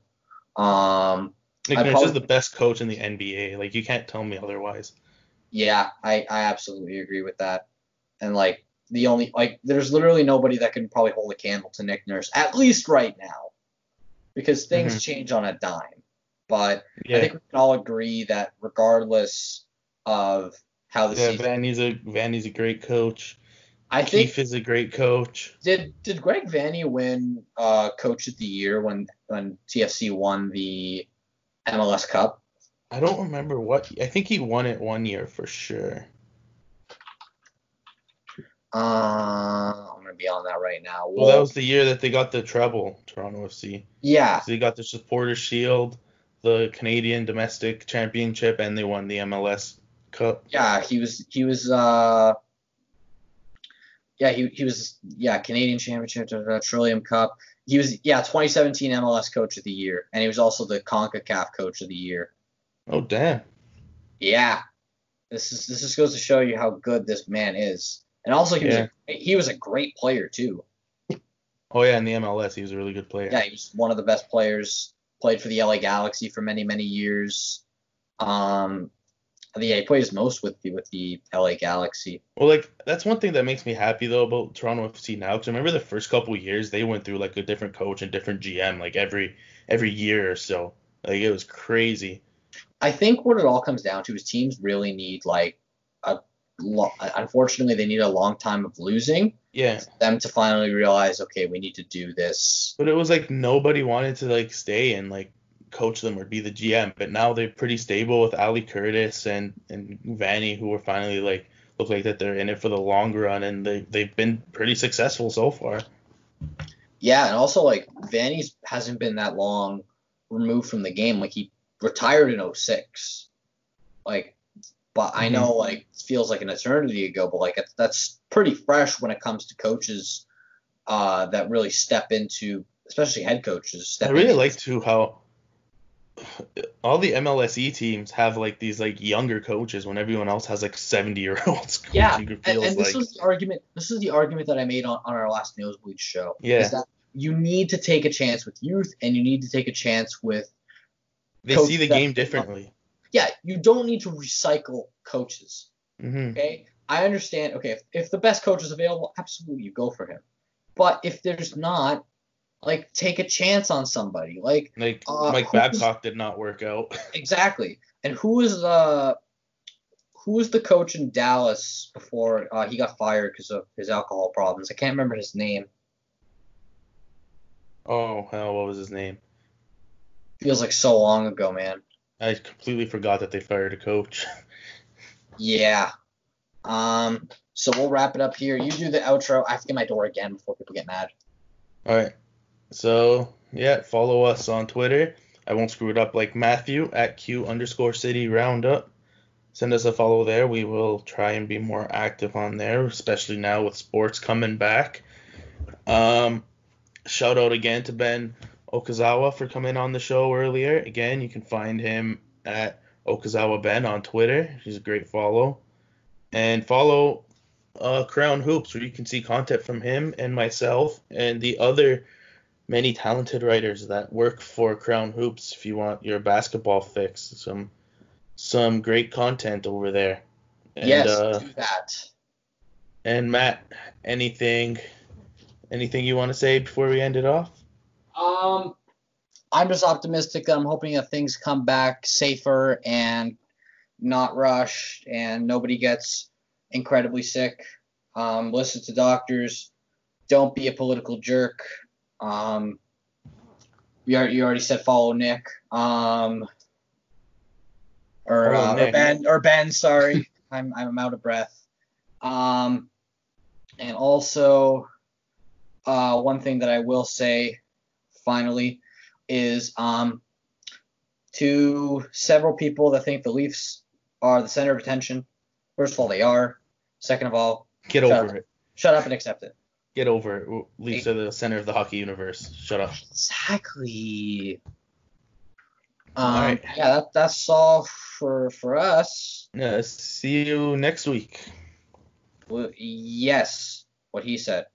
Um, Nick Nurse probably, is the best coach in the NBA. Like you can't tell me otherwise. Yeah, I, I absolutely agree with that. And like the only like there's literally nobody that can probably hold a candle to Nick Nurse at least right now because things mm-hmm. change on a dime. But yeah. I think we can all agree that regardless of how the yeah, season. Vanney's a Vanney's a great coach. I Keefe think is a great coach. Did did Greg Vanney win uh, Coach of the Year when when TFC won the MLS Cup? I don't remember what. I think he won it one year for sure. Uh, I'm gonna be on that right now. Well, well, that was the year that they got the treble, Toronto FC. Yeah. So they got the Supporter Shield, the Canadian Domestic Championship, and they won the MLS Cup. Yeah, he was he was uh yeah, he, he was yeah Canadian Championship, uh, Trillium Cup. He was yeah 2017 MLS Coach of the Year, and he was also the Concacaf Coach of the Year. Oh damn. Yeah, this is this just goes to show you how good this man is, and also he yeah. was a, he was a great player too. Oh yeah, in the MLS he was a really good player. Yeah, he was one of the best players. Played for the LA Galaxy for many many years. Um, yeah, he plays most with the with the LA Galaxy. Well, like that's one thing that makes me happy though about Toronto FC now. Because remember the first couple years they went through like a different coach and different GM like every every year or so. Like it was crazy. I think what it all comes down to is teams really need like a lo- unfortunately they need a long time of losing. Yeah. Them to finally realize, okay, we need to do this. But it was like nobody wanted to like stay and like coach them or be the GM. But now they're pretty stable with Ali Curtis and and Vanney, who are finally like look like that they're in it for the long run, and they they've been pretty successful so far. Yeah, and also like Vanney's hasn't been that long removed from the game. Like he retired in 06. Like, but I know mm-hmm. like it feels like an eternity ago, but like that's pretty fresh when it comes to coaches uh, that really step into, especially head coaches. I really like to how all the MLSE teams have like these like younger coaches when everyone else has like 70 year olds. Yeah, and, and this like. is the argument. This is the argument that I made on, on our last Nosebleed show. Yeah. Is that you need to take a chance with youth, and you need to take a chance with. They see the game differently. Yeah, you don't need to recycle coaches. Mm-hmm. Okay, I understand. Okay, if, if the best coach is available, absolutely you go for him. But if there's not, like take a chance on somebody. Like like uh, Mike Babcock did not work out. exactly. And who is uh who was the coach in Dallas before uh, he got fired because of his alcohol problems? I can't remember his name. Oh hell, what was his name? Feels like so long ago, man. I completely forgot that they fired a coach. Yeah. Um. So we'll wrap it up here. You do the outro. I have to get my door again before people get mad. All right. So yeah, follow us on Twitter. I won't screw it up like Matthew at Q underscore City Roundup. Send us a follow there. We will try and be more active on there, especially now with sports coming back. Um, shout out again to Ben Okazawa for coming on the show earlier. Again, you can find him at Okazawa Ben on Twitter. He's a great follow. And follow uh, Crown Hoops, where you can see content from him and myself and the other many talented writers that work for Crown Hoops. If you want your basketball fix, some some great content over there. And, yes, uh, do that. and Matt, anything anything you want to say before we end it off? Um, I'm just optimistic that I'm hoping that things come back safer and not rushed, and nobody gets incredibly sick. Um, listen to doctors. Don't be a political jerk. Um, you already, you already said follow Nick. Um, or, uh, or Ben. Or Ben. Sorry, I'm I'm out of breath. Um, and also, uh, one thing that I will say, finally, is um, to several people that think the Leafs are the center of attention. First of all, they are. Second of all, Get over up. it. shut up and accept it. Get over it. Leafs are the center of the hockey universe. Shut up. Exactly. Um, Alright. Yeah, that, that's all for for us. Yeah, see you next week. Well, yes, what he said.